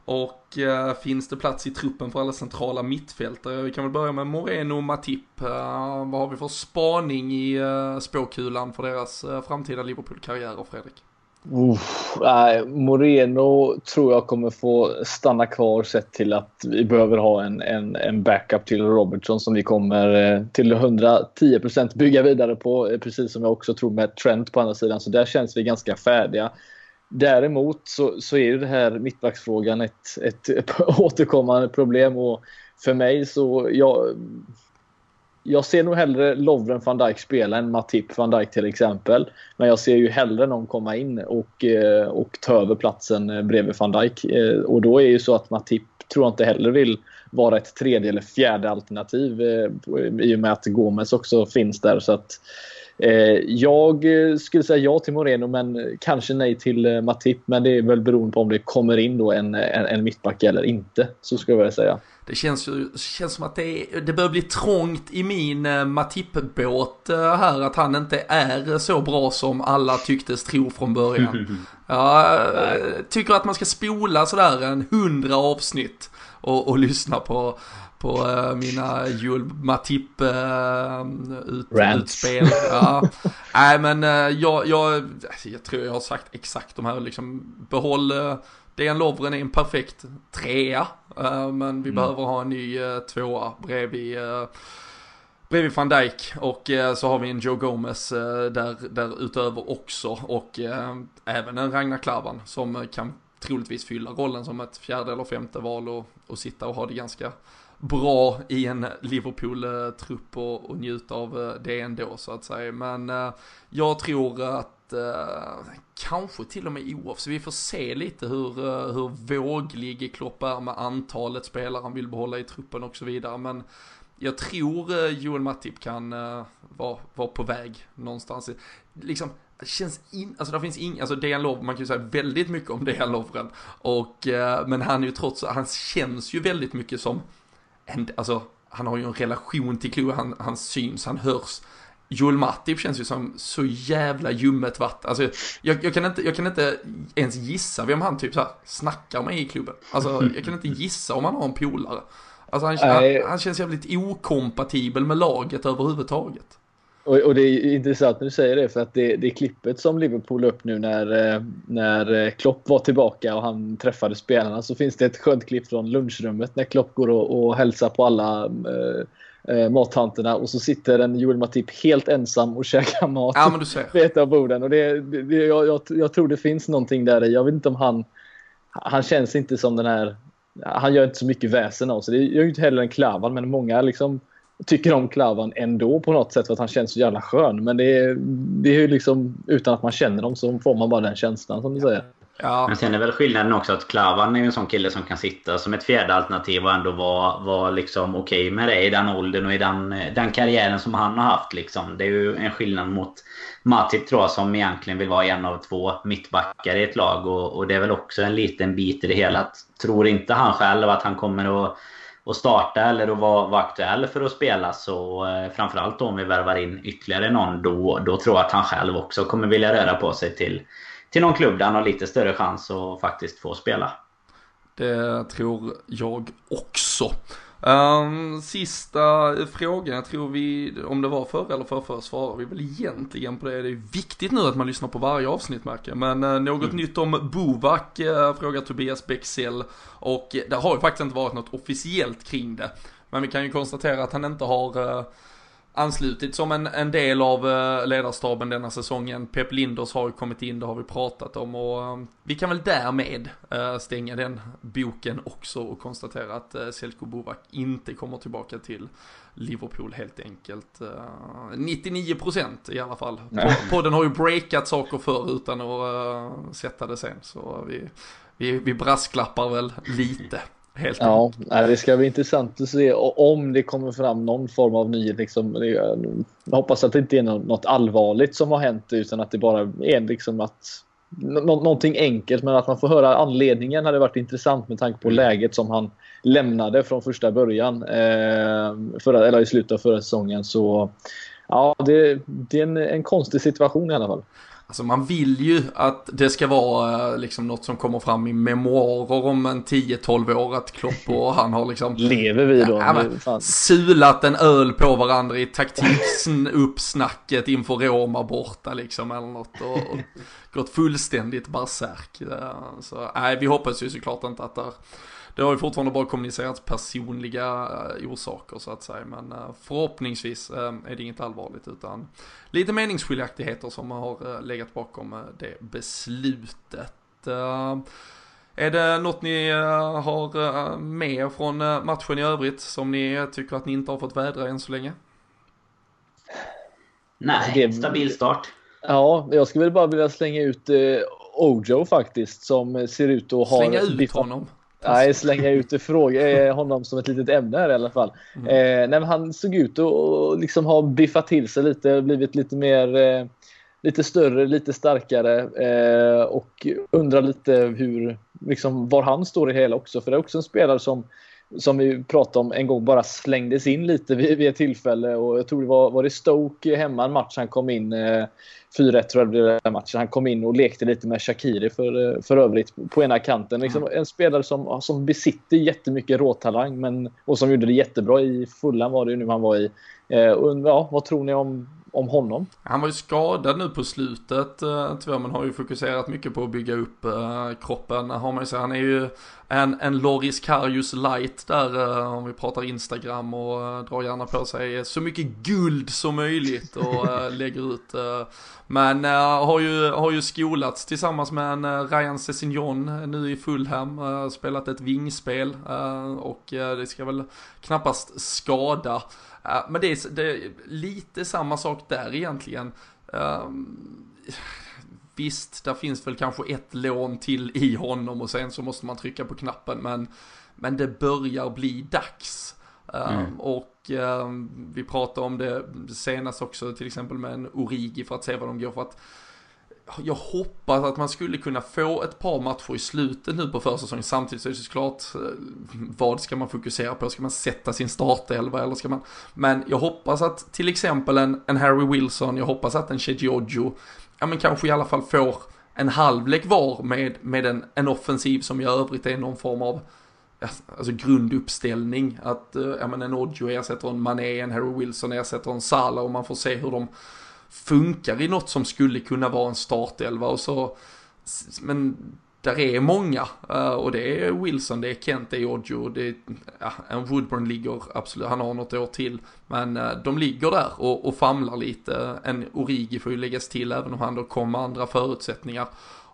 Och finns det plats i truppen för alla centrala mittfältare? Vi kan väl börja med Moreno och Matip. vad har vi för spaning i spåkulan för deras framtida Liverpool-karriärer, Fredrik? Uff, nej, Moreno tror jag kommer få stanna kvar sett till att vi behöver ha en, en, en backup till Robertson som vi kommer eh, till 110% bygga vidare på. Eh, precis som jag också tror med Trent på andra sidan. Så där känns vi ganska färdiga. Däremot så, så är ju det här mittbacksfrågan ett, ett, ett återkommande problem och för mig så jag, jag ser nog hellre Lovren van Dijk spela än Matip van Dijk till exempel. Men jag ser ju hellre någon komma in och, eh, och ta över platsen eh, bredvid van Dijk. Eh, och då är ju så att Matip tror jag inte heller vill vara ett tredje eller fjärde alternativ i och med att Gomes också finns där. Så att, jag skulle säga ja till Moreno men kanske nej till Matip. Men det är väl beroende på om det kommer in då en, en, en mittback eller inte. Så skulle jag vilja säga. Det känns ju känns som att det, det börjar bli trångt i min eh, Matip-båt eh, här. Att han inte är så bra som alla tycktes tro från början. Jag eh, tycker att man ska spola sådär en hundra avsnitt och, och lyssna på på uh, mina Matip uh, ut. Ja. Nej men uh, jag, jag, jag tror jag har sagt exakt de här liksom behåll uh, Dejan Lovren är en perfekt trea. Uh, men vi mm. behöver ha en ny uh, tvåa bredvid, uh, bredvid van Dijk. Och så har vi en Joe Gomez där, där utöver också. Och även en Ragnar Klavan som kan troligtvis fylla rollen som ett fjärde eller femte val och, och sitta och ha det ganska bra i en Liverpool-trupp och, och njuta av eh, det ändå så att säga. Men eh, jag tror att eh, kanske till och med off, så vi får se lite hur, eh, hur våglig Klopp är med antalet spelare han vill behålla i truppen och så vidare. Men jag tror eh, Joel Matip kan eh, vara, vara på väg någonstans. Liksom, det känns in, alltså det finns ing, alltså Dejan Lovren, man kan ju säga väldigt mycket om Dejan Lovren. Och, men han är ju trots, han känns ju väldigt mycket som, en, alltså han har ju en relation till Klo, han, han syns, han hörs. Joel Matip känns ju som så jävla ljummet vatten. Alltså, jag, jag, kan inte, jag kan inte ens gissa vem han typ så här snackar med i klubben. Alltså, jag kan inte gissa om han har en polare. Alltså han, han, han, känns jävligt okompatibel med laget överhuvudtaget. Och, och, det är intressant när du säger det för att det, det klippet som Liverpool upp nu när, eh, när eh, Klopp var tillbaka och han träffade spelarna så finns det ett skönt klipp från lunchrummet när Klopp går och, och hälsar på alla eh, eh mattanterna och så sitter en Joel Matip helt ensam och käkar mat ja, men du ser. vid ett av borden. Och det, det, jag, jag, jag, tror det finns någonting där i. Jag vet inte om han... Han känns inte som den här han gör inte så mycket väsen av sig. Det gör ju inte heller en Klavan, men många liksom tycker om Klavan ändå på något sätt för att han känns så jävla skön. Men det är, det är ju liksom utan att man känner dem så får man bara den känslan som du säger. Ja. Men sen är väl skillnaden också att Klavan är en sån kille som kan sitta som ett fjärde alternativ och ändå vara var liksom okej okay med det i den åldern och i den, den karriären som han har haft. Liksom. Det är ju en skillnad mot Matip tror jag som egentligen vill vara en av två mittbackar i ett lag. Och, och det är väl också en liten bit i det hela. Att, tror inte han själv att han kommer att, att starta eller att vara, vara aktuell för att spela så eh, framförallt om vi värvar in ytterligare någon då, då tror jag att han själv också kommer vilja röra på sig till till någon klubb där han har lite större chans att faktiskt få spela. Det tror jag också. Um, sista frågan, jag tror vi, om det var förra eller förra, svarar vi väl egentligen på det. Det är viktigt nu att man lyssnar på varje avsnitt märker Men uh, något mm. nytt om Bovak uh, frågar Tobias Bexell. Och det har ju faktiskt inte varit något officiellt kring det. Men vi kan ju konstatera att han inte har uh, anslutit som en, en del av uh, ledarstaben denna säsongen. Pep Linders har ju kommit in, det har vi pratat om och um, vi kan väl därmed uh, stänga den boken också och konstatera att uh, Selko Bovak inte kommer tillbaka till Liverpool helt enkelt. Uh, 99% i alla fall. Podden har ju breakat saker förr utan att sätta det sen så vi, vi, vi brasklappar väl lite. Helt ja, det ska bli intressant att se om det kommer fram någon form av nyhet. Liksom, jag hoppas att det inte är något allvarligt som har hänt utan att det bara är liksom att någonting enkelt men att man får höra anledningen hade varit intressant med tanke på mm. läget som han lämnade från första början. Eh, förra, eller i slutet av förra säsongen. Så ja, det, det är en, en konstig situation i alla fall. Alltså man vill ju att det ska vara eh, liksom något som kommer fram i memoarer om en 10-12 år att Klopp och han har liksom Lever vi då? Ja, men, sulat en öl på varandra i taktiksnacket inför Roma borta liksom eller något och, och gått fullständigt barsärk. Så nej, vi hoppas ju såklart inte att det det har ju fortfarande bara kommunicerats personliga uh, orsaker så att säga. Men uh, förhoppningsvis uh, är det inget allvarligt utan lite meningsskiljaktigheter som har legat bakom det beslutet. Är det något ni har med från matchen i övrigt som ni tycker att ni inte har fått vädra än så länge? Nej, stabil start. Ja, jag skulle bara vilja slänga ut Ojo faktiskt som ser ut att ha... Slänga ut honom? Nej, slänga ut fråga, eh, honom som ett litet ämne här i alla fall. Mm. Eh, nej, han såg ut att liksom ha biffat till sig lite, blivit lite mer eh, lite större, lite starkare eh, och undrar lite hur, liksom, var han står i hela också. För det är också en spelare som, som vi pratade om en gång bara slängdes in lite vid, vid ett tillfälle och jag tror det var, var det Stoke hemma en match han kom in eh, 4-1 tror jag det blev den matchen. Han kom in och lekte lite med Shakiri för, för övrigt på ena kanten. Liksom en spelare som, som besitter jättemycket råtalang men, och som gjorde det jättebra i Fulham var det ju nu han var i. Eh, och, ja, vad tror ni om om honom? Han var ju skadad nu på slutet eh, tyvärr, men har ju fokuserat mycket på att bygga upp eh, kroppen. Har man ju Han är ju en, en Loris Karius light där, eh, om vi pratar Instagram och drar gärna på sig så mycket guld som möjligt och lägger ut. Men har, ju, har ju skolats tillsammans med en Ryan Sessignon nu i Fulham, spelat ett vingspel och det ska väl knappast skada. Men det är, det är lite samma sak där egentligen. Um, visst, där finns väl kanske ett lån till i honom och sen så måste man trycka på knappen. Men, men det börjar bli dags. Mm. Um, och um, vi pratade om det senast också till exempel med en Origi för att se vad de går för att jag hoppas att man skulle kunna få ett par matcher i slutet nu på försäsongen. Samtidigt så är det såklart, eh, vad ska man fokusera på? Ska man sätta sin startelva eller ska man... Men jag hoppas att till exempel en, en Harry Wilson, jag hoppas att en Chedjojo, ja men kanske i alla fall får en halvlek var med, med en, en offensiv som i övrigt är någon form av alltså grunduppställning. Att eh, ja, men en Odjo ersätter en Mané, en Harry Wilson ersätter en Salah och man får se hur de funkar i något som skulle kunna vara en startelva och så, men där är många eh, och det är Wilson, det är Kent, det är Odjo, det är, ja, en Woodburn ligger absolut, han har något år till, men eh, de ligger där och, och famlar lite. En Origi får ju läggas till även om han då kommer andra förutsättningar.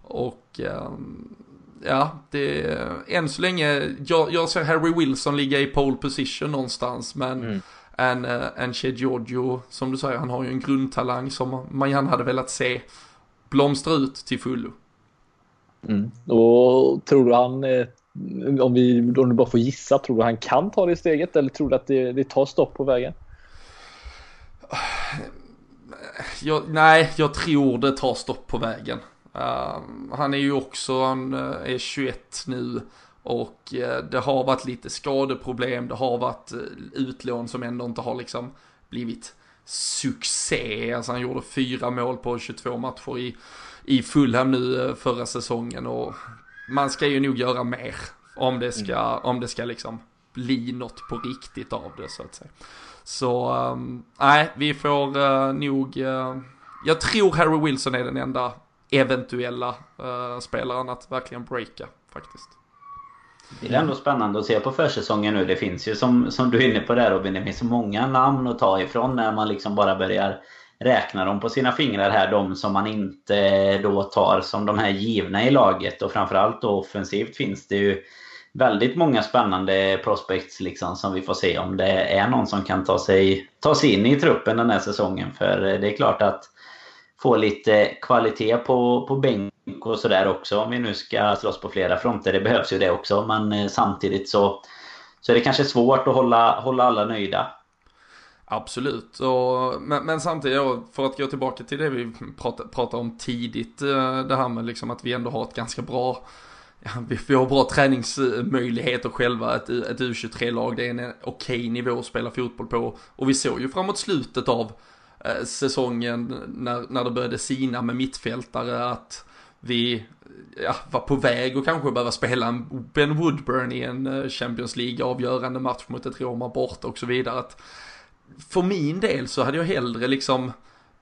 Och ehm, ja, det, än så länge, jag, jag ser Harry Wilson ligga i pole position någonstans, men mm en, eh, en Che Giorgio, som du säger, han har ju en grundtalang som man gärna hade velat se blomstra ut till fullo. Mm. Och tror du han, eh, om, vi, om du bara får gissa, tror du han kan ta det steget eller tror du att det, det tar stopp på vägen? Jag, nej, jag tror det tar stopp på vägen. Uh, han är ju också, han är 21 nu. Och eh, det har varit lite skadeproblem, det har varit eh, utlån som ändå inte har liksom blivit succé. Alltså han gjorde fyra mål på 22 matcher i, i Fulham nu eh, förra säsongen och man ska ju nog göra mer om det ska, mm. om det ska liksom bli något på riktigt av det så att säga. Så um, nej, vi får uh, nog, uh, jag tror Harry Wilson är den enda eventuella spelaren att verkligen breaka faktiskt. Det är ändå spännande att se på försäsongen nu. Det finns ju som, som du är inne på där Robin, det finns så många namn att ta ifrån när man liksom bara börjar räkna dem på sina fingrar här. De som man inte eh, då tar som de här givna i laget. Och framförallt då offensivt finns det ju väldigt många spännande prospects liksom som vi får se om det är någon som kan ta sig, ta sig in i truppen den här säsongen. För eh, det är klart att få lite kvalitet på, på bänken och sådär också om vi nu ska slåss på flera fronter. Det behövs ju det också men eh, samtidigt så, så är det kanske svårt att hålla, hålla alla nöjda. Absolut, och, men, men, samtidigt, för att gå tillbaka till det vi pratade, pratade om tidigt, eh, det här med liksom att vi ändå har ett ganska bra Ja, vi, vi har bra träningsmöjligheter själva, ett, ett U23-lag, det är en okej okay nivå att spela fotboll på. Och vi såg ju framåt slutet av eh, säsongen när, när det började sina med mittfältare att vi ja, var på väg och kanske behöva spela en Ben Woodburn i en eh, Champions League avgörande match mot ett Roma borta och så vidare. Att för min del så hade jag hellre liksom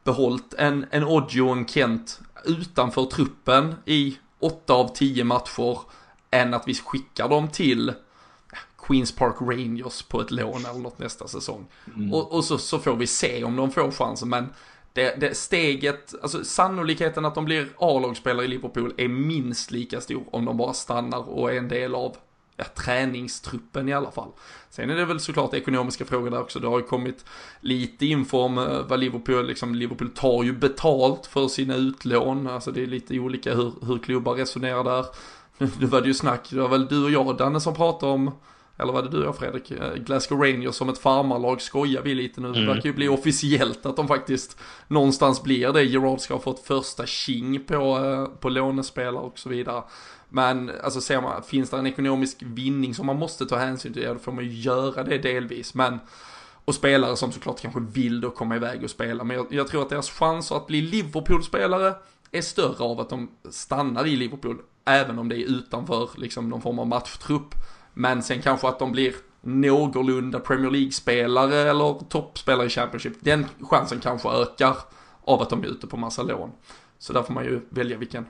behållit en, en Oggio och en Kent utanför truppen i åtta av tio matcher än att vi skickar dem till Queens Park Rangers på ett lån eller något nästa säsong. Mm. Och, och så, så, får vi se om de får chansen men det, det steget, alltså sannolikheten att de blir A-lagsspelare i Liverpool är minst lika stor om de bara stannar och är en del av ja, träningstruppen i alla fall. Sen är det väl såklart ekonomiska frågor där också. Det har ju kommit lite info om eh, vad Liverpool, liksom Liverpool tar ju betalt för sina utlån. Alltså det är lite olika hur, hur klubbar resonerar där. Nu var det ju snack, det var väl du och jag Danne som pratade om eller var det du och Fredrik? Eh, Glasgow Rangers som ett farmarlag skojar vi lite nu. Mm. Det verkar ju bli officiellt att de faktiskt någonstans blir det. Gerard ska ha fått första king på, eh, på lånespelare och så vidare. Men alltså ser man, finns det en ekonomisk vinning som man måste ta hänsyn till, ja då får man ju göra det delvis. Men, och spelare som såklart kanske vill då komma iväg och spela. Men jag, jag tror att deras chanser att bli Liverpool-spelare är större av att de stannar i Liverpool. Även om det är utanför liksom någon form av matchtrupp. Men sen kanske att de blir någorlunda Premier League-spelare eller toppspelare i Championship. Den chansen kanske ökar av att de är ute på massa lån. Så där får man ju välja vilken,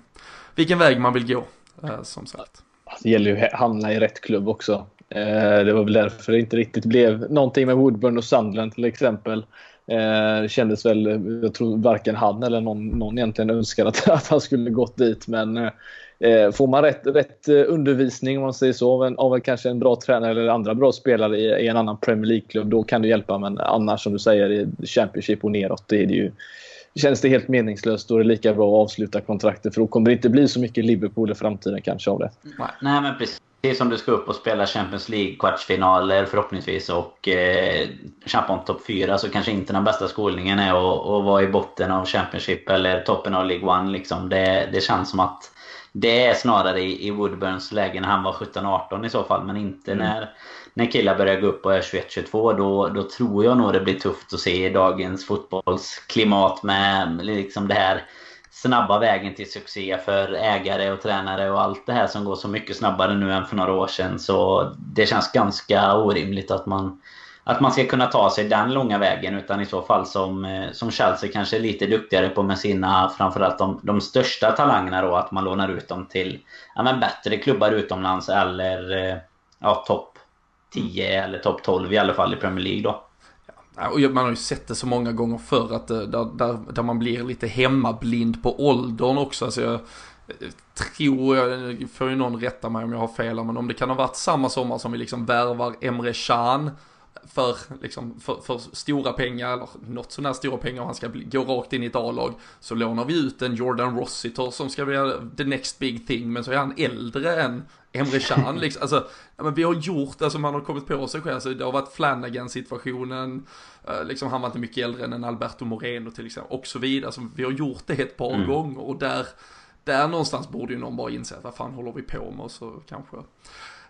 vilken väg man vill gå, eh, som sagt. Alltså, det gäller ju att hamna i rätt klubb också. Eh, det var väl därför det inte riktigt blev någonting med Woodburn och Sundland till exempel. Eh, det kändes väl, jag tror varken han eller någon, någon egentligen önskade att, att han skulle gått dit. Men eh, Eh, får man rätt, rätt eh, undervisning om man säger så av, en, av kanske en bra tränare eller andra bra spelare i, i en annan Premier League-klubb då kan det hjälpa. Men annars som du säger i Championship och neråt det är det ju känns det helt meningslöst. Då är det lika bra att avsluta kontraktet för då kommer det inte bli så mycket Liverpool i framtiden kanske av det. Nej, men precis. som du ska upp och spela Champions League-kvartsfinaler förhoppningsvis och eh, om topp 4 så kanske inte den bästa skolningen är att, att vara i botten av Championship eller toppen av League One. Liksom. Det, det känns som att det är snarare i, i Woodburns läge när han var 17-18 i så fall, men inte mm. när när killar börjar gå upp och är 21-22 då, då tror jag nog det blir tufft att se i dagens fotbollsklimat med liksom det här snabba vägen till succé för ägare och tränare och allt det här som går så mycket snabbare nu än för några år sedan. Så det känns ganska orimligt att man, att man ska kunna ta sig den långa vägen. Utan i så fall som, eh, som Chelsea kanske är lite duktigare på med sina, framförallt de, de största talangerna då, att man lånar ut dem till ja, men bättre klubbar utomlands eller eh, ja, topp 10 eller topp 12 i alla fall i Premier League då. Och man har ju sett det så många gånger förr att eh, där, där, där man blir lite hemmablind på åldern också. Alltså jag, tror, jag får ju någon rätta mig om jag har fel, men om det kan ha varit samma sommar som vi liksom värvar Emre Can för, liksom, för, för, stora pengar, eller något sådär stora pengar, och han ska bli, gå rakt in i ett A-lag, så lånar vi ut en Jordan Rossiter som ska bli the next big thing, men så är han äldre än Emre Can liksom. Alltså, ja, men vi har gjort, alltså man har kommit på sig själv, alltså, det har varit Flanagan-situationen, uh, liksom han var inte mycket äldre än Alberto Moreno till exempel, och så vidare. Alltså, vi har gjort det ett par mm. gånger, och där, där någonstans borde ju någon bara inse att vad fan håller vi på med, och så kanske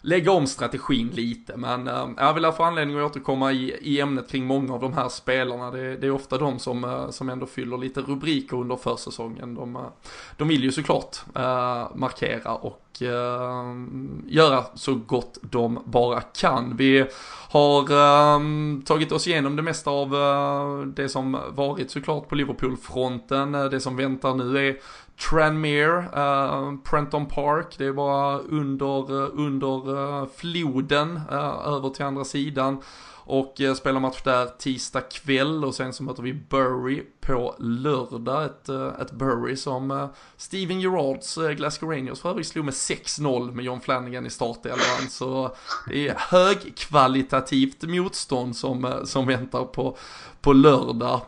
lägga om strategin lite. Men äh, jag vill få anledning att återkomma i, i ämnet kring många av de här spelarna. Det, det är ofta de som, äh, som ändå fyller lite rubriker under försäsongen. De, äh, de vill ju såklart äh, markera och göra så gott de bara kan. Vi har tagit oss igenom det mesta av det som varit såklart på Liverpool-fronten. det som väntar nu är Tranmere, uh, Prenton Park, det är bara under, eh, under uh, floden över till andra sidan. Och eh, spelar match där tisdag kväll och sen så möter vi Bury på lördag. Ett, eh, ett Bury som eh, Steven Gerrards Glasgow Rangers för övrigt slog med 6-0 med John Flanagan i startelvan. Så det är högkvalitativt motstånd som, som väntar på, på lördag.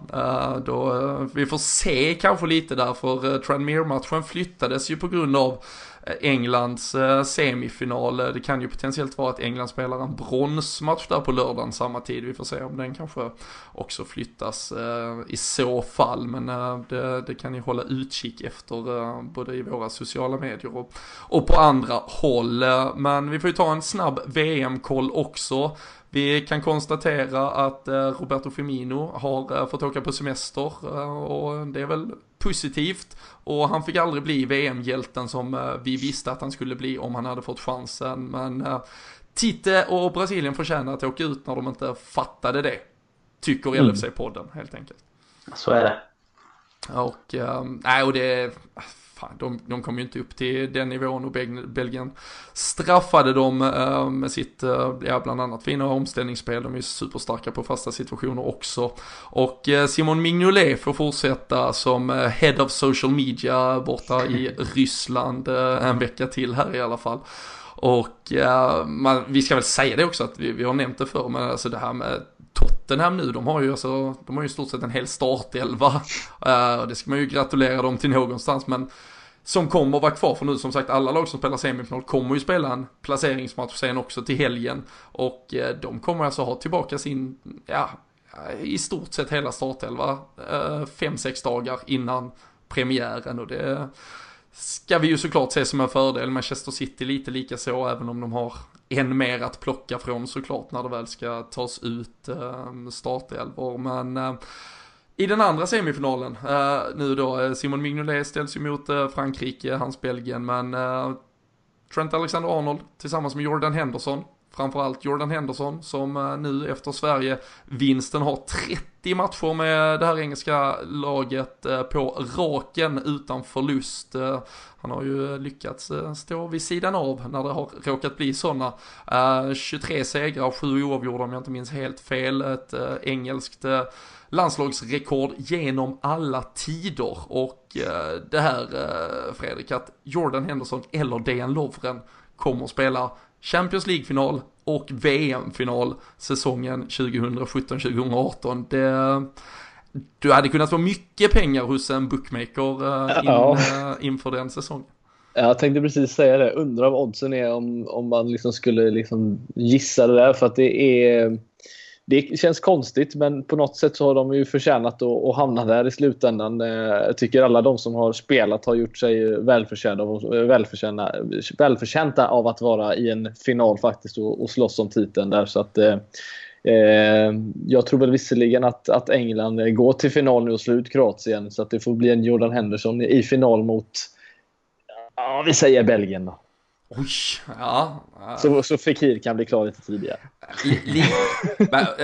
Då, vi får se kanske lite där för Tranmere-matchen flyttades ju på grund av Eh, Englands eh, semifinal. Det kan ju potentiellt vara att England spelar en bronsmatch där på lördagen samma tid. Vi får se om den kanske också flyttas eh, i så fall. Men det, det, kan ni hålla utkik efter både i våra sociala medier och, och på andra håll. Men vi får ju ta en snabb VM-koll också. Vi kan konstatera att eh, Roberto Firmino har eh, fått åka på semester eh, och det är väl positivt. Och han fick aldrig bli VM-hjälten som vi visste att han skulle bli om han hade fått chansen. Men Titte och Brasilien förtjänar att åka ut när de inte fattade det. Tycker mm. LFC-podden helt enkelt. Så är det. Och, nej, och det fan, de, de kom ju inte upp till den nivån och Belgien straffade dem äh, med sitt, äh, ja bland annat fina omställningsspel, de är ju superstarka på fasta situationer också. Och äh, Simon Mignolet får fortsätta som Head of Social Media borta i Ryssland en vecka till här i alla fall. Och man, vi ska väl säga det också att vi, vi har nämnt det förr, men alltså det här med Tottenham nu, de har ju alltså, de har ju i stort sett en hel startelva. Uh, det ska man ju gratulera dem till någonstans, men som kommer att vara kvar för nu som sagt alla lag som spelar semifinal kommer ju spela en placeringsmatch sen också till helgen och uh, de kommer alltså ha tillbaka sin, ja, i stort sett hela startelva uh, fem, sex dagar innan premiären och det ska vi ju såklart se som en fördel. Manchester City lite lika så, även om de har än mer att plocka från såklart när det väl ska tas ut eh, startelvor. Men eh, i den andra semifinalen, eh, nu då, Simon Mignolet ställs ju mot Frankrike, hans Belgien, men Trent Alexander-Arnold tillsammans med Jordan Henderson framförallt Jordan Henderson som eh, nu efter Sverige-vinsten har 30 matcher med det här engelska laget eh, på raken utan förlust. Eh, han har ju lyckats stå vid sidan av när det har råkat bli sådana. 23 segrar, 7 oavgjorda om jag inte minns helt fel. Ett engelskt landslagsrekord genom alla tider och det här Fredrik att Jordan Henderson eller Dejan Lovren kommer att spela Champions League-final och VM-final säsongen 2017-2018. Det, du hade kunnat få mycket pengar hos en bookmaker eh, in, ja. inför den säsongen. Jag tänkte precis säga det. Undrar vad oddsen är om, om man liksom skulle liksom gissa det där. För att det är det känns konstigt men på något sätt så har de ju förtjänat att, att hamna där i slutändan. Eh, jag tycker alla de som har spelat har gjort sig välförtjänta av, välförtjänta, välförtjänta av att vara i en final faktiskt och, och slåss om titeln där. Så att, eh, eh, jag tror väl visserligen att, att England går till final nu och slår ut Kroatien så att det får bli en Jordan Henderson i final mot, ja vi säger Belgien då. Oj, ja. Så, så Fekir kan bli klar lite tidigare.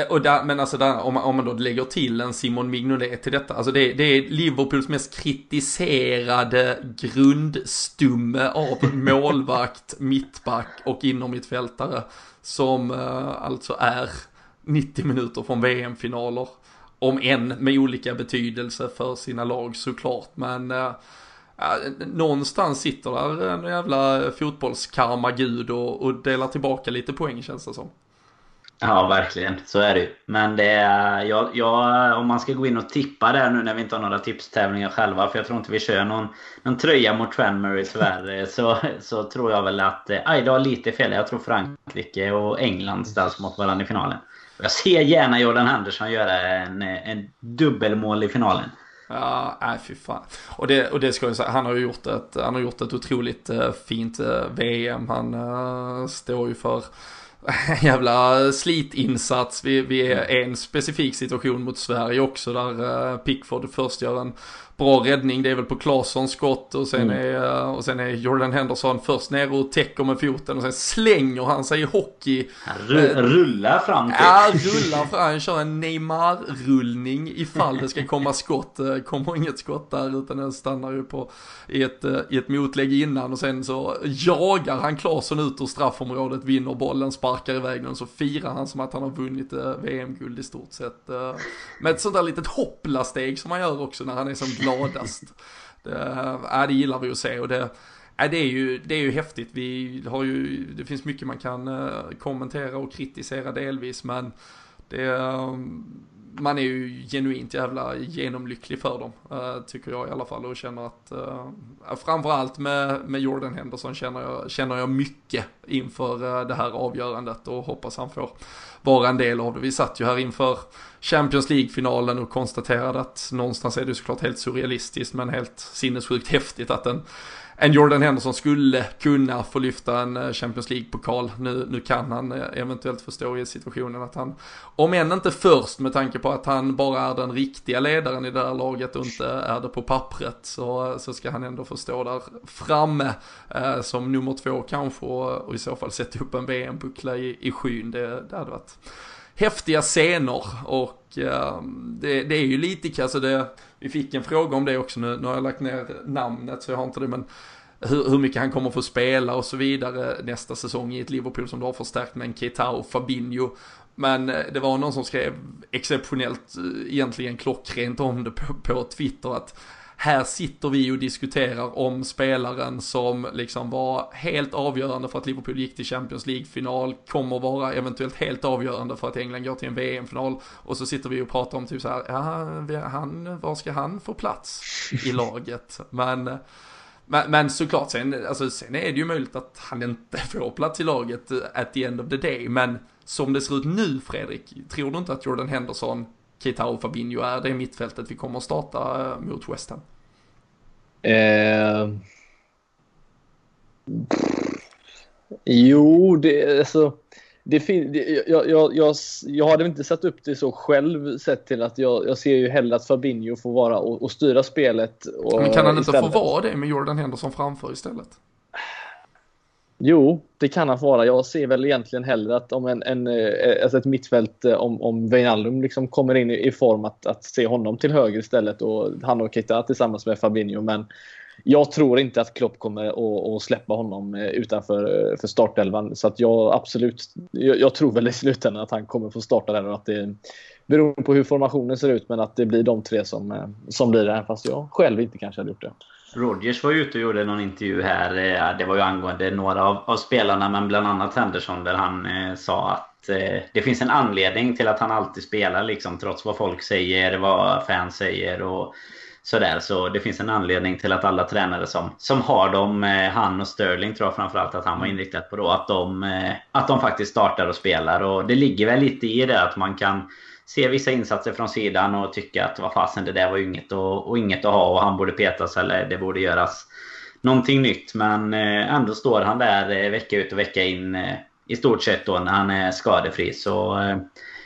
och där, men alltså där, om, man, om man då lägger till en Simon Mignolet till detta. Alltså det, det är Liverpools mest kritiserade grundstumme av målvakt, mittback och innermittfältare. Som uh, alltså är 90 minuter från VM-finaler. Om en med olika betydelse för sina lag såklart. Men ja, någonstans sitter där en jävla fotbollskarma gud och, och delar tillbaka lite poäng känns det som. Ja, verkligen. Så är det ju. Men det är, jag, jag, om man ska gå in och tippa där nu när vi inte har några tipstävlingar själva, för jag tror inte vi kör någon, någon tröja mot Tranmere tyvärr, så, så tror jag väl att eh, aj, det har lite fel. Jag tror Frankrike och England ställs mot varandra i finalen. Jag ser gärna Jordan Henderson göra en, eh, en dubbelmål i finalen. Ja, nej fy fan. Och det, och det ska jag säga, han har ju gjort ett, han har gjort ett otroligt eh, fint eh, VM. Han uh, står ju för en jävla slitinsats. Vi, vi är en specifik situation mot Sverige också där Pickford först gör en bra räddning. Det är väl på Claessons skott och sen, mm. är, och sen är Jordan Henderson först ner och täcker med foten och sen slänger han sig i hockey. rullar fram till. Ja, rullar fram. Han kör en Neymar-rullning ifall det ska komma skott. Kommer inget skott där utan den stannar ju på i ett, i ett motlägg innan och sen så jagar han Claesson ut ur straffområdet, vinner bollen, sparkar iväg den och så firar han som att han har vunnit eh, VM-guld i stort sett. Eh, med ett sånt där litet hoppla-steg som han gör också när han är som glad gladast. Det, äh, det gillar vi att se och det, äh, det, är ju, det är ju häftigt. Vi har ju, det finns mycket man kan äh, kommentera och kritisera delvis men det, äh, man är ju genuint jävla genomlycklig för dem, äh, tycker jag i alla fall och känner att äh, äh, framförallt med, med Jordan Henderson känner jag, känner jag mycket inför det här avgörandet och hoppas han får vara en del av det. Vi satt ju här inför Champions League-finalen och konstaterade att någonstans är det såklart helt surrealistiskt men helt sinnessjukt häftigt att en, en Jordan Henderson skulle kunna få lyfta en eh, Champions League-pokal. Nu, nu kan han eh, eventuellt förstå i situationen att han, om än inte först med tanke på att han bara är den riktiga ledaren i det här laget och inte är det på pappret så, eh, så ska han ändå få stå där framme eh, som nummer två kanske och, och, i så fall sätta upp en VM-buckla i, i skyn. Det, det hade varit häftiga scener och ehm, det, det, är ju lite, alltså det, vi fick en fråga om det också nu, nu har jag lagt ner namnet så jag har inte det men hur, hur mycket han kommer få spela och så vidare nästa säsong i ett Liverpool som då har förstärkt med en Keita och Fabinho. Men eh, det var någon som skrev exceptionellt, eh, egentligen klockrent om det på, på Twitter att här sitter vi och diskuterar om spelaren som liksom var helt avgörande för att Liverpool gick till Champions League-final, kommer vara eventuellt helt avgörande för att England går till en VM-final. Och så sitter vi och pratar om typ så här, ja, han, var ska han få plats i laget? Men men, men såklart, sen, alltså, sen är det ju möjligt att han inte får plats i laget at the end of the day. Men som det ser ut nu, Fredrik, tror du inte att Jordan Henderson Keita och Fabinho är det mittfältet vi kommer att starta eh, mot West Ham? Eh... Jo, det, alltså, det fin- det, jag, jag, jag, jag hade inte satt upp det så själv sett till att jag, jag ser ju hellre att Fabinho får vara och, och styra spelet. Och, Men kan han inte istället. få vara det med Jordan Henderson framför istället? Jo, det kan han vara. Jag ser väl egentligen hellre att om en, en, eh, alltså ett mittfält, eh, om, om Wijnaldum liksom kommer in i, form, att, att se honom till höger istället och han och Keita tillsammans med Fabinho. Men jag tror inte att Klopp kommer att, att släppa honom eh, utanför för startelvan. Så att jag absolut, jag, jag, tror väl i slutändan att han kommer få starta där och att det beror på hur formationen ser ut men att det blir de tre som, som blir det. Fast jag själv inte kanske hade gjort det. Rodgers var ute och gjorde någon intervju här. Eh, det var ju angående några av, av spelarna, men bland annat Henderson, där han eh, sa att eh, det finns en anledning till att han alltid spelar, liksom, trots vad folk säger, vad fans säger och sådär. Så det finns en anledning till att alla tränare som, som har dem, eh, han och Sterling tror jag framförallt att han var inriktad på då, att de, eh, att de faktiskt startar och spelar. Och det ligger väl lite i det att man kan se vissa insatser från sidan och tycka att vad fasen det där var ju inget, och, och inget att ha och han borde petas eller det borde göras någonting nytt. Men eh, ändå står han där eh, vecka ut och vecka in eh, i stort sett då när han är skadefri. Så eh,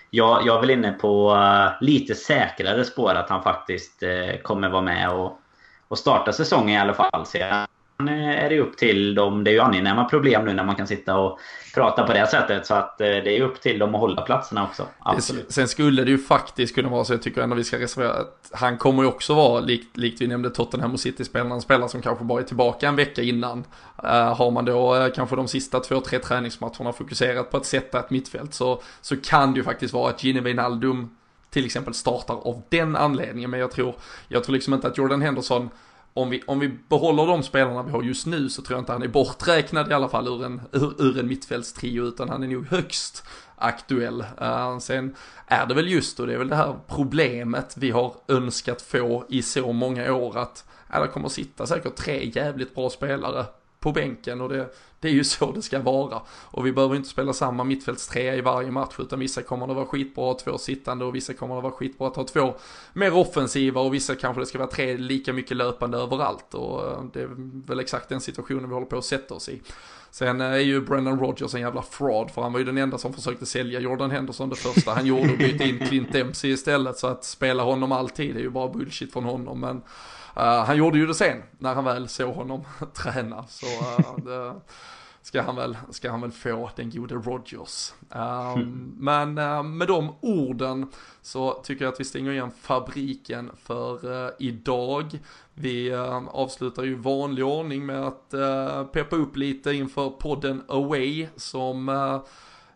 jag, jag är väl inne på eh, lite säkrare spår att han faktiskt eh, kommer vara med och, och starta säsongen i alla fall. Så jag Eh, är det upp till dem. Det är ju angenäma problem nu när man kan sitta och prata på det sättet. Så att eh, det är upp till dem att hålla platserna också. Absolut. Sen skulle det ju faktiskt kunna vara så, jag tycker ändå vi ska reservera att han kommer ju också vara, likt, likt vi nämnde Tottenham och City-spelarna, en spelare som kanske bara är tillbaka en vecka innan. Uh, har man då uh, kanske de sista två, tre träningsmatcherna fokuserat på att sätta ett mittfält så, så kan det ju faktiskt vara att Gini Wijnaldum till exempel startar av den anledningen. Men jag tror, jag tror liksom inte att Jordan Henderson om vi, om vi behåller de spelarna vi har just nu så tror jag inte han är borträknad i alla fall ur en, ur, ur en mittfältstrio utan han är nog högst aktuell. Uh, sen är det väl just och det är väl det här problemet vi har önskat få i så många år att ja, det kommer sitta säkert tre jävligt bra spelare på bänken och det, det är ju så det ska vara. Och vi behöver inte spela samma mittfältstrea i varje match utan vissa kommer det vara skitbra att ha två sittande och vissa kommer det vara skitbra att ha två mer offensiva och vissa kanske det ska vara tre lika mycket löpande överallt och eh, det är väl exakt den situationen vi håller på att sätta oss i. Sen eh, är ju Brendan Rodgers en jävla fraud för han var ju den enda som försökte sälja Jordan Henderson det första han gjorde och bytte in Clint Dempsey istället så att spela honom alltid är ju bara bullshit från honom men han gjorde ju det sen när han väl såg honom träna. Så uh, det ska han, väl, ska han väl få, den gode Rogers. Um, men uh, med de orden så tycker jag att vi stänger igen fabriken för uh, idag. Vi uh, avslutar ju vanlig ordning med att peppa upp lite inför podden Away som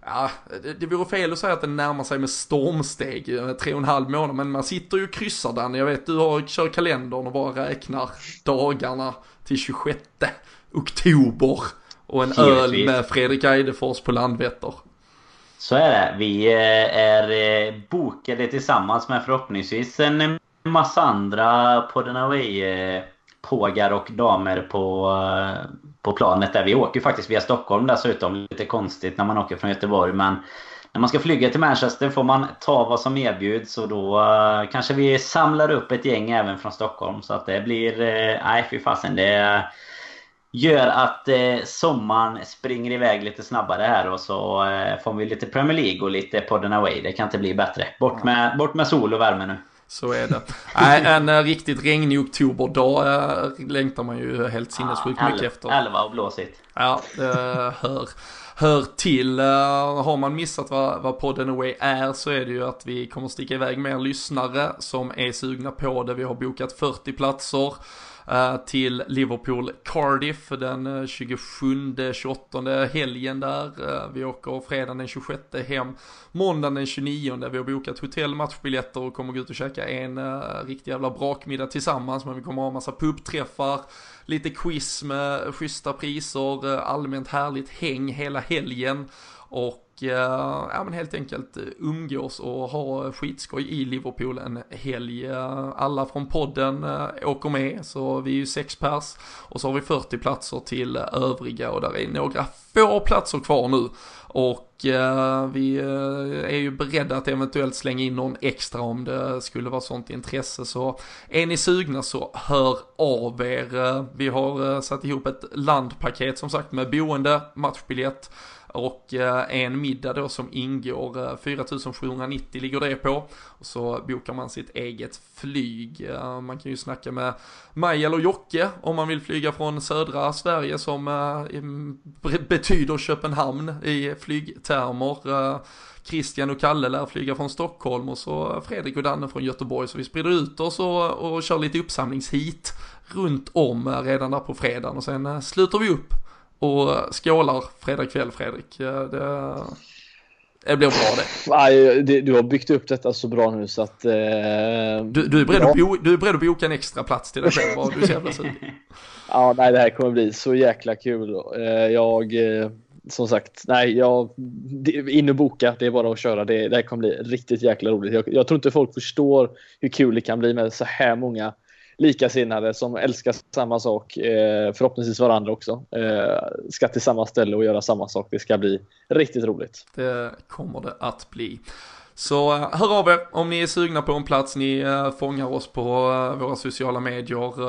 Ja, det, det vore fel att säga att den närmar sig med stormsteg, tre och en halv månad, men man sitter ju och kryssar den. Jag vet, du har, kör kalendern och bara räknar dagarna till 26 oktober och en Givetvis. öl med Fredrik Eidefors på Landvetter. Så är det. Vi eh, är eh, bokade tillsammans med förhoppningsvis en massa andra på den away eh, pågar och damer på, på planet där. Vi åker faktiskt via Stockholm dessutom. Lite konstigt när man åker från Göteborg men när man ska flyga till Manchester får man ta vad som erbjuds och då uh, kanske vi samlar upp ett gäng även från Stockholm. Så att det blir... Uh, nej, fy fasen. Det gör att uh, sommaren springer iväg lite snabbare här och så får vi lite Premier League och lite podden away. Det kan inte bli bättre. Bort med, bort med sol och värme nu. Så är det. Nej, en uh, riktigt regnig oktoberdag uh, längtar man ju helt sinnessjukt ja, mycket efter. Elva och blåsigt. Ja, det hör, hör till. Har man missat vad, vad podden Away är så är det ju att vi kommer sticka iväg mer lyssnare som är sugna på det. Vi har bokat 40 platser. Eh, till Liverpool Cardiff den eh, 27-28 helgen där. Eh, vi åker fredagen den 26 hem, måndagen den 29 där vi har bokat hotell, matchbiljetter och kommer gå ut och käka en riktig jävla brakmiddag tillsammans. Men vi kommer ha massa pubträffar, lite quiz med schyssta priser, allmänt härligt häng hela helgen. Och Eh, ja, men helt enkelt eh, umgås och ha skitskoj i Liverpool en helg. Eh, alla från podden åker med, så vi är ju sex pers. Och så har vi 40 platser till övriga och där är några få platser kvar nu. Och eh, vi är ju beredda att eventuellt slänga in någon extra om det skulle vara sånt intresse. Så är ni sugna så hör av er. Vi har satt ihop ett landpaket som sagt med boende, matchbiljett, och eh, en middag då som ingår eh, 4790 ligger det på. Och så bokar man sitt eget flyg. Eh, man kan ju snacka med mig eller Jocke om man vill flyga från södra Sverige som mm, betyder Köpenhamn i flygtermer. Christian och Kalle lär flyga från Stockholm och så Fredrik och Danne från Göteborg. Så vi sprider ut oss och, och kör lite uppsamlingshit runt om redan där på fredagen och sen sluter vi upp och skålar fredag kväll Fredrik. Det, det blir bra det. Nej, du har byggt upp detta så bra nu så att... Eh, du, du, är beredd ja. att bo, du är beredd att boka en extra plats till dig själv. Du är så jävla Ja, nej, det här kommer bli så jäkla kul. Eh, jag eh, som sagt, nej, jag, in och boka, det är bara att köra. Det, det här kommer bli riktigt jäkla roligt. Jag, jag tror inte folk förstår hur kul det kan bli med så här många likasinnade som älskar samma sak, eh, förhoppningsvis varandra också, eh, ska till samma ställe och göra samma sak. Det ska bli riktigt roligt. Det kommer det att bli. Så eh, hör av er om ni är sugna på en plats. Ni eh, fångar oss på eh, våra sociala medier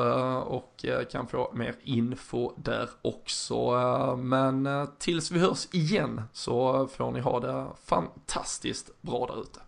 och kan få mer info där också. Men tills vi hörs igen så får ni ha det fantastiskt bra där ute.